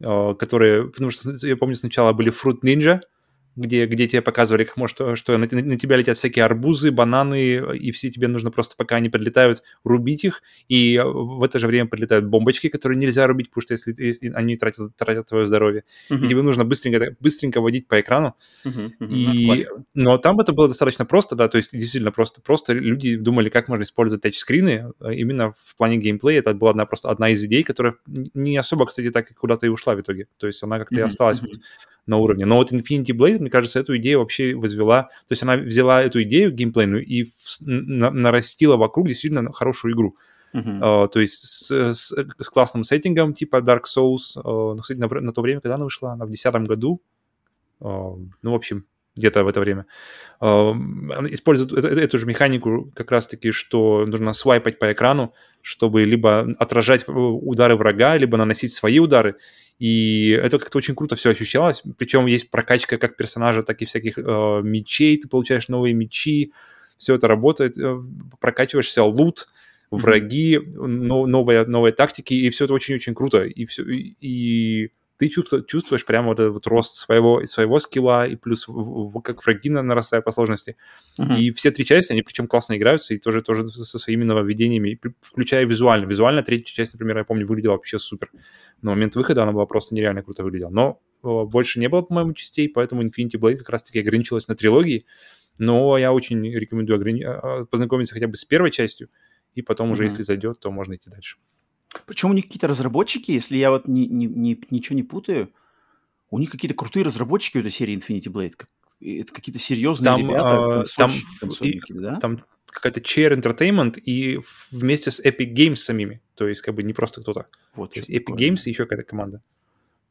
uh, которые, потому что я помню, сначала были Fruit Ninja, где, где тебе показывали, как может, что на, на тебя летят всякие арбузы, бананы, и все тебе нужно просто, пока они подлетают, рубить их, и в это же время подлетают бомбочки, которые нельзя рубить, потому что если, если они тратят, тратят твое здоровье, uh-huh. и тебе нужно быстренько, быстренько водить по экрану. Uh-huh, uh-huh. И... Но там это было достаточно просто, да, то есть действительно просто, просто люди думали, как можно использовать тачскрины а именно в плане геймплея. Это была одна, просто одна из идей, которая не особо, кстати, так куда-то и ушла в итоге. То есть она как-то uh-huh, и осталась uh-huh. вот на уровне. Но вот Infinity Blade, мне кажется, эту идею вообще возвела, то есть она взяла эту идею геймплейную и на, нарастила вокруг действительно хорошую игру. Uh-huh. Uh, то есть с, с, с классным сеттингом типа Dark Souls. Uh, ну, кстати, на, на то время, когда она вышла, она в 2010 году. Uh, ну, в общем, где-то в это время. Используют эту, же механику как раз-таки, что нужно свайпать по экрану, чтобы либо отражать удары врага, либо наносить свои удары. И это как-то очень круто все ощущалось. Причем есть прокачка как персонажа, так и всяких э, мечей. Ты получаешь новые мечи. Все это работает. Э, прокачиваешься, лут, враги, но, новые, новые тактики. И все это очень-очень круто. И, все, и, и ты чувствуешь, чувствуешь прямо вот этот вот рост своего, своего скилла, и плюс в, в, как враги нарастают по сложности. Uh-huh. И все три части, они причем классно играются, и тоже, тоже со своими нововведениями, включая визуально. Визуально третья часть, например, я помню, выглядела вообще супер. На момент выхода она была просто нереально круто выглядела. Но больше не было, по-моему, частей, поэтому Infinity Blade как раз-таки ограничилась на трилогии. Но я очень рекомендую ограни... А, познакомиться хотя бы с первой частью, и потом uh-huh. уже, если зайдет, то можно идти дальше. Причем у них какие-то разработчики, если я вот ни, ни, ни, ничего не путаю, у них какие-то крутые разработчики у этой серии Infinity Blade. Это какие-то серьезные там, ребята, а, там, и, да? Там какая-то Chair Entertainment и вместе с Epic Games самими. То есть как бы не просто кто-то. Вот, то есть Epic такое. Games и еще какая-то команда.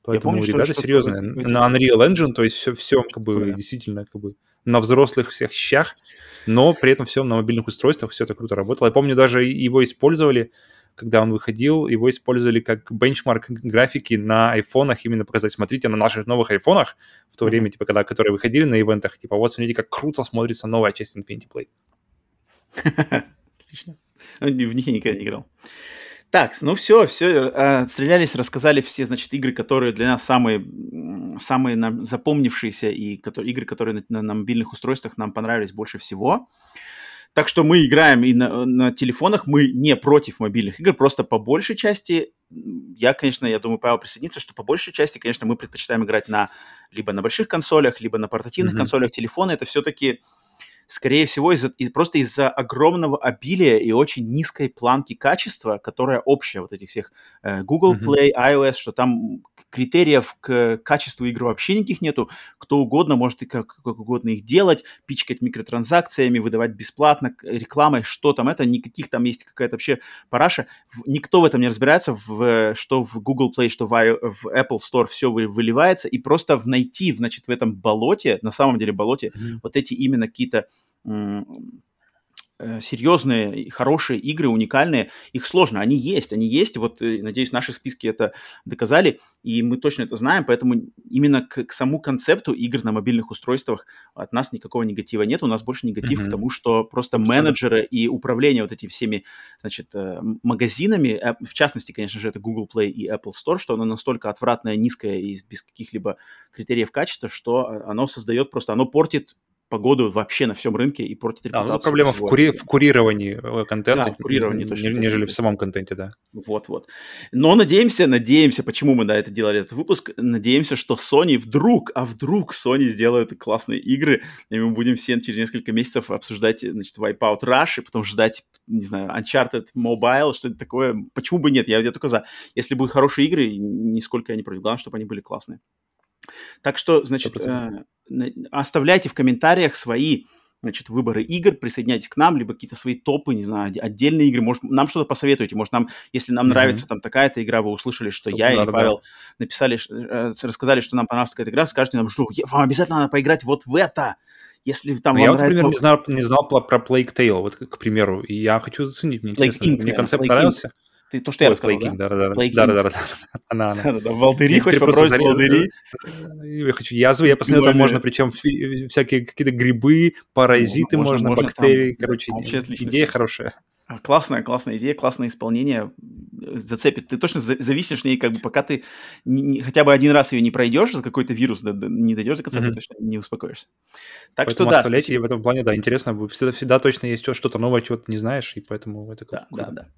Поэтому помню, ребята что серьезные. На Unreal Engine, то есть все, все как бы да. действительно как бы на взрослых всех щах, но при этом все на мобильных устройствах, все это круто работало. Я помню, даже его использовали когда он выходил, его использовали как бенчмарк графики на айфонах, именно показать, смотрите, на наших новых айфонах, в то время, типа, когда, которые выходили на ивентах, типа, вот смотрите, как круто смотрится новая часть Infinity Blade. Отлично. В них я никогда не играл. Так, ну все, все, э, отстрелялись, рассказали все, значит, игры, которые для нас самые, самые нам запомнившиеся и которые, игры, которые на, на, на мобильных устройствах нам понравились больше всего. Так что мы играем и на, на телефонах, мы не против мобильных игр, просто по большей части, я, конечно, я думаю, Павел присоединится, что по большей части, конечно, мы предпочитаем играть на либо на больших консолях, либо на портативных mm-hmm. консолях телефона. Это все-таки скорее всего, из из, просто из-за огромного обилия и очень низкой планки качества, которая общая вот этих всех э, Google Play, iOS, что там критериев к качеству игр вообще никаких нету. Кто угодно может и как, как угодно их делать, пичкать микротранзакциями, выдавать бесплатно, рекламой, что там это, никаких там есть какая-то вообще параша. Никто в этом не разбирается, в, что в Google Play, что в, в Apple Store все выливается, и просто в найти, значит, в этом болоте, на самом деле болоте, mm-hmm. вот эти именно какие-то серьезные, хорошие игры, уникальные, их сложно, они есть, они есть, вот, э, надеюсь, наши списки это доказали, и мы точно это знаем, поэтому именно к, к самому концепту игр на мобильных устройствах от нас никакого негатива нет, у нас больше негатив mm-hmm. к тому, что просто менеджеры и управление вот этими всеми, значит, э, магазинами, в частности, конечно же, это Google Play и Apple Store, что оно настолько отвратное, низкое и без каких-либо критериев качества, что оно создает просто, оно портит погоду вообще на всем рынке и портит репутацию. Да, ну, проблема в, кури- в курировании э, контента, да, в курировании, точно, нежели точно. в самом контенте, да. Вот-вот. Но надеемся, надеемся, почему мы, да, это делали, этот выпуск, надеемся, что Sony вдруг, а вдруг Sony сделают классные игры, и мы будем все через несколько месяцев обсуждать, значит, Wipeout Rush, и потом ждать, не знаю, Uncharted Mobile, что-то такое. Почему бы нет? Я, я только за. Если будут хорошие игры, нисколько я не против. Главное, чтобы они были классные. Так что, значит, э, оставляйте в комментариях свои значит, выборы игр, присоединяйтесь к нам, либо какие-то свои топы, не знаю, отдельные игры, может, нам что-то посоветуйте, может, нам, если нам mm-hmm. нравится там такая-то игра, вы услышали, что Топ, я или Павел да. написали, э, рассказали, что нам понравилась какая-то игра, скажите нам, что вам обязательно надо поиграть вот в это, если там ну, вам я, нравится... например, не знал, не знал про, про Plague Tale, вот, к примеру, и я хочу заценить, мне Plague интересно, Inc, мне концепт Plague понравился. Inc. Ты то, что я рассказал, да? Да, да, да. Да, да, да. Она, она. Волдыри, хочешь попробовать волдыри? Я хочу язвы, я посмотрел, там можно, причем всякие какие-то грибы, паразиты можно, бактерии, короче, идея хорошая. Классная, классная идея, классное исполнение. Зацепит. Ты точно зависишь в ней, как бы, пока ты не, не, хотя бы один раз ее не пройдешь, за какой-то вирус да, да, не дойдешь до конца, mm-hmm. ты точно не успокоишься. Так поэтому что да. Оставляйте в этом плане, да, интересно. Всегда, всегда точно есть что-то новое, чего ты не знаешь, и поэтому это да, круто. Да, да.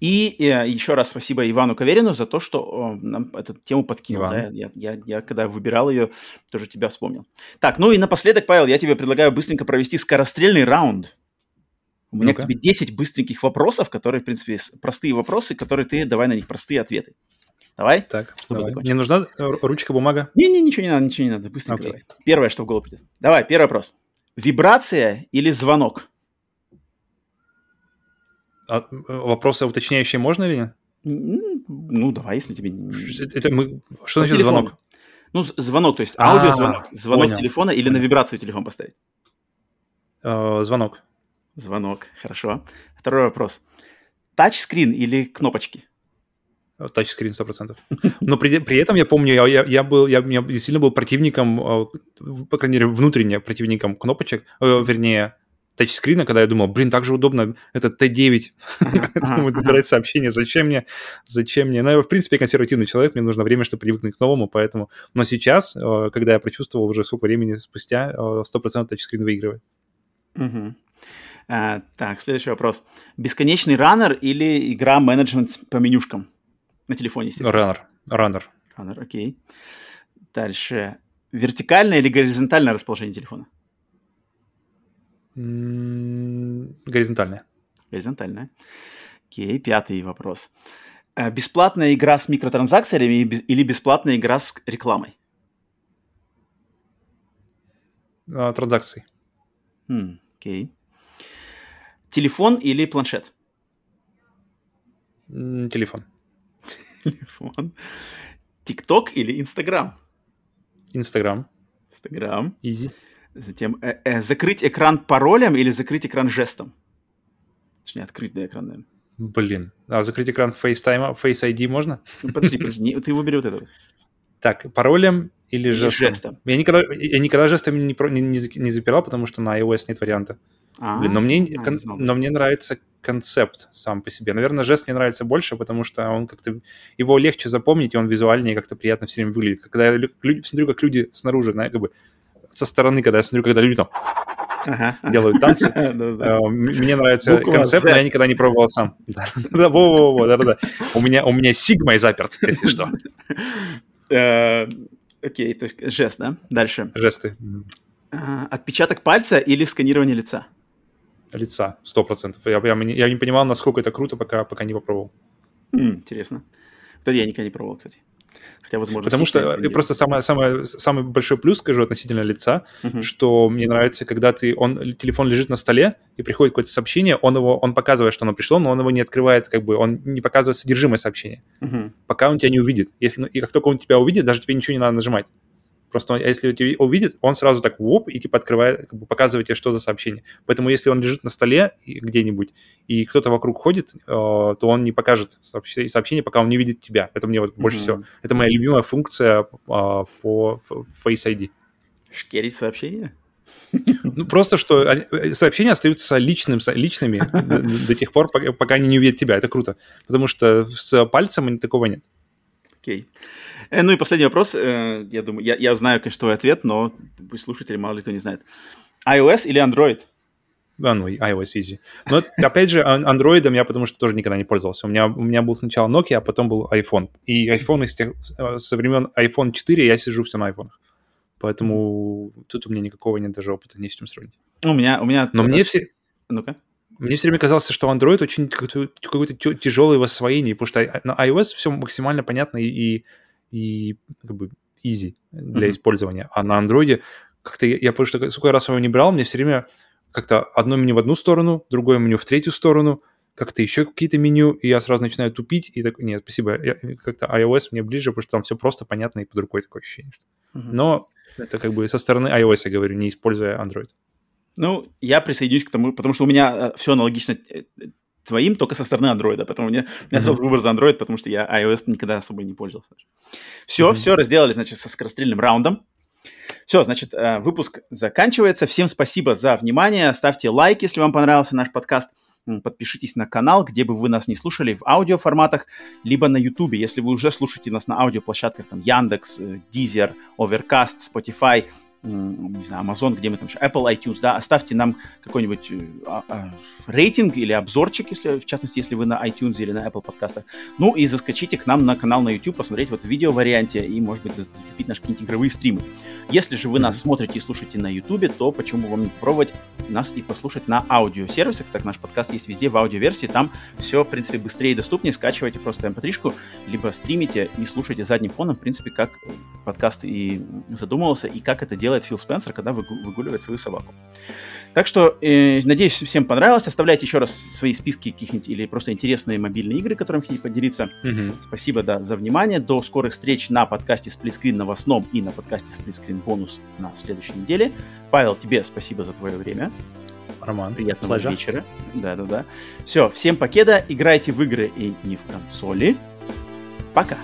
И, э, еще раз спасибо Ивану Каверину за то, что о, нам эту тему подкинул. Да? Я, я, я, когда выбирал ее, тоже тебя вспомнил. Так, ну и напоследок, Павел, я тебе предлагаю быстренько провести скорострельный раунд. У меня ну к тебе 10 быстреньких вопросов, которые, в принципе, простые вопросы, которые ты, давай на них простые ответы. Давай? Так, давай. Не нужна ручка, бумага? Не-не, ничего не надо, ничего не надо, быстренько okay. давай. Первое, что в голову придет. Давай, первый вопрос. Вибрация или звонок? А, вопросы уточняющие можно или нет? Ну, давай, если тебе... Это мы... Что значит звонок? Ну, звонок, то есть аудиозвонок, звонок понял. телефона или на вибрацию телефон поставить? Э, звонок. Звонок, хорошо. Второй вопрос. Тачскрин или кнопочки? Тачскрин 100%. Но при, при этом я помню, я, я, я был, я, я действительно был противником, э, по крайней мере, внутренне противником кнопочек, э, вернее, тачскрина, когда я думал, блин, так же удобно, это Т9, добирать сообщения, зачем мне, зачем мне, ну, я, в принципе, консервативный человек, мне нужно время, чтобы привыкнуть к новому, поэтому, но сейчас, э, когда я прочувствовал уже сколько времени спустя, 100% тачскрин выигрывает. А, так, следующий вопрос. Бесконечный раннер или игра менеджмент по менюшкам? На телефоне, естественно. Раннер. Раннер. Раннер, окей. Дальше. Вертикальное или горизонтальное расположение телефона? Горизонтальное. Горизонтальное. Окей, пятый вопрос. Э, бесплатная игра с микротранзакциями или бесплатная игра с рекламой? А, транзакции. Хм, окей. Телефон или планшет? Телефон. Телефон. ТикТок или Инстаграм? Инстаграм. Инстаграм. Изи. Затем э, э, закрыть экран паролем или закрыть экран жестом? Точнее, открыть да, экран, наверное. Блин. А закрыть экран FaceTime, Face ID можно? Ну, подожди, подожди, ты выбери вот это. Так, паролем или жестом? жестом. Я никогда, я никогда жестами не, не, не, не запирал, потому что на iOS нет варианта. А, Блин, но мне, а, кон, но мне нравится концепт сам по себе. Наверное, жест мне нравится больше, потому что он как-то его легче запомнить, и он визуальнее как-то приятно все время выглядит. Когда я люди, смотрю, как люди снаружи, знаешь, как бы со стороны, когда я смотрю, когда люди там ага. делают танцы, э, мне нравится концепт, но я никогда не пробовал сам. Да, во-во-во, да-да-да. У меня у меня сигмой заперт, если что. Э, окей, то есть жест, да? Дальше. Жесты. А, отпечаток пальца или сканирование лица? Лица, сто процентов. Я, я, я не понимал, насколько это круто, пока, пока не попробовал. Mm, интересно. Это я никогда не пробовал, кстати. Хотя, возможно, Потому что просто самое, самое, самый большой плюс, скажу, относительно лица, uh-huh. что мне нравится, когда ты, он, телефон лежит на столе, и приходит какое-то сообщение, он его, он показывает, что оно пришло, но он его не открывает, как бы, он не показывает содержимое сообщения, uh-huh. пока он тебя не увидит. Если, ну, и как только он тебя увидит, даже тебе ничего не надо нажимать. Просто он, если тебя увидит, он сразу так воп и типа открывает, как бы показывает тебе, что за сообщение. Поэтому если он лежит на столе где-нибудь, и кто-то вокруг ходит, э, то он не покажет сообщение, сообщение, пока он не видит тебя. Это мне вот больше mm-hmm. всего. Это моя любимая функция э, по Face ID. Шкерить сообщения? Ну, просто что э, сообщения остаются личным, личными до тех пор, пока они не увидят тебя. Это круто. Потому что с пальцем такого нет. Окей. Okay. Э, ну и последний вопрос. Э, я думаю, я, я знаю, конечно, твой ответ, но пусть слушатели мало ли кто не знает. iOS или Android? А, ну, iOS easy. Но, опять же, андроидом я потому что тоже никогда не пользовался. У меня, у меня был сначала Nokia, а потом был iPhone. И iPhone из тех, э, со времен iPhone 4 я сижу все на iPhone. Поэтому тут у меня никакого нет даже опыта, не с чем сравнить. У меня, у меня... Но мне все... Ну-ка. Мне все время казалось, что Android очень какой-то, какой-то тяжелый в освоении, потому что на iOS все максимально понятно и, и и как бы easy для mm-hmm. использования. А на андроиде как-то я, я помню, что сколько раз его не брал, мне все время как-то одно меню в одну сторону, другое меню в третью сторону, как-то еще какие-то меню, и я сразу начинаю тупить, и так, нет, спасибо, я, как-то iOS мне ближе, потому что там все просто понятно и под рукой такое ощущение. Mm-hmm. Но это как бы со стороны iOS, я говорю, не используя Android. Ну, я присоединюсь к тому, потому что у меня э, все аналогично э, твоим только со стороны андроида, поэтому у меня, у меня сразу выбор за Android, потому что я iOS никогда особо не пользовался. Все, mm-hmm. все разделали, значит, со скорострельным раундом. Все, значит, э, выпуск заканчивается. Всем спасибо за внимание. Ставьте лайк, если вам понравился наш подкаст. Подпишитесь на канал, где бы вы нас не слушали, в аудиоформатах, либо на YouTube. Если вы уже слушаете нас на аудиоплощадках, там Яндекс, э, Deezer, Overcast, Spotify, не знаю, Amazon, где мы там еще, Apple iTunes, да, оставьте нам какой-нибудь э, а, а, рейтинг или обзорчик, если, в частности, если вы на iTunes или на Apple подкастах. Ну и заскочите к нам на канал на YouTube, посмотреть вот в видео варианте и, может быть, зацепить наши какие-нибудь игровые стримы. Если же вы нас смотрите и слушаете на YouTube, то почему вам не попробовать нас и послушать на аудиосервисах, так наш подкаст есть везде в аудиоверсии, там все, в принципе, быстрее и доступнее, скачивайте просто mp3 либо стримите и слушайте задним фоном, в принципе, как подкаст и задумывался, и как это делать делает Фил Спенсер, когда выгуливает свою собаку. Так что, э, надеюсь, всем понравилось. Оставляйте еще раз свои списки каких-нибудь или просто интересные мобильные игры, которыми хотите поделиться. Mm-hmm. Спасибо да, за внимание. До скорых встреч на подкасте Сплитскрин новостном и на подкасте Сплитскрин бонус на следующей неделе. Павел, тебе спасибо за твое время. Роман, приятного pleasure. вечера. Да-да-да. Все, всем покеда, играйте в игры и не в консоли. Пока.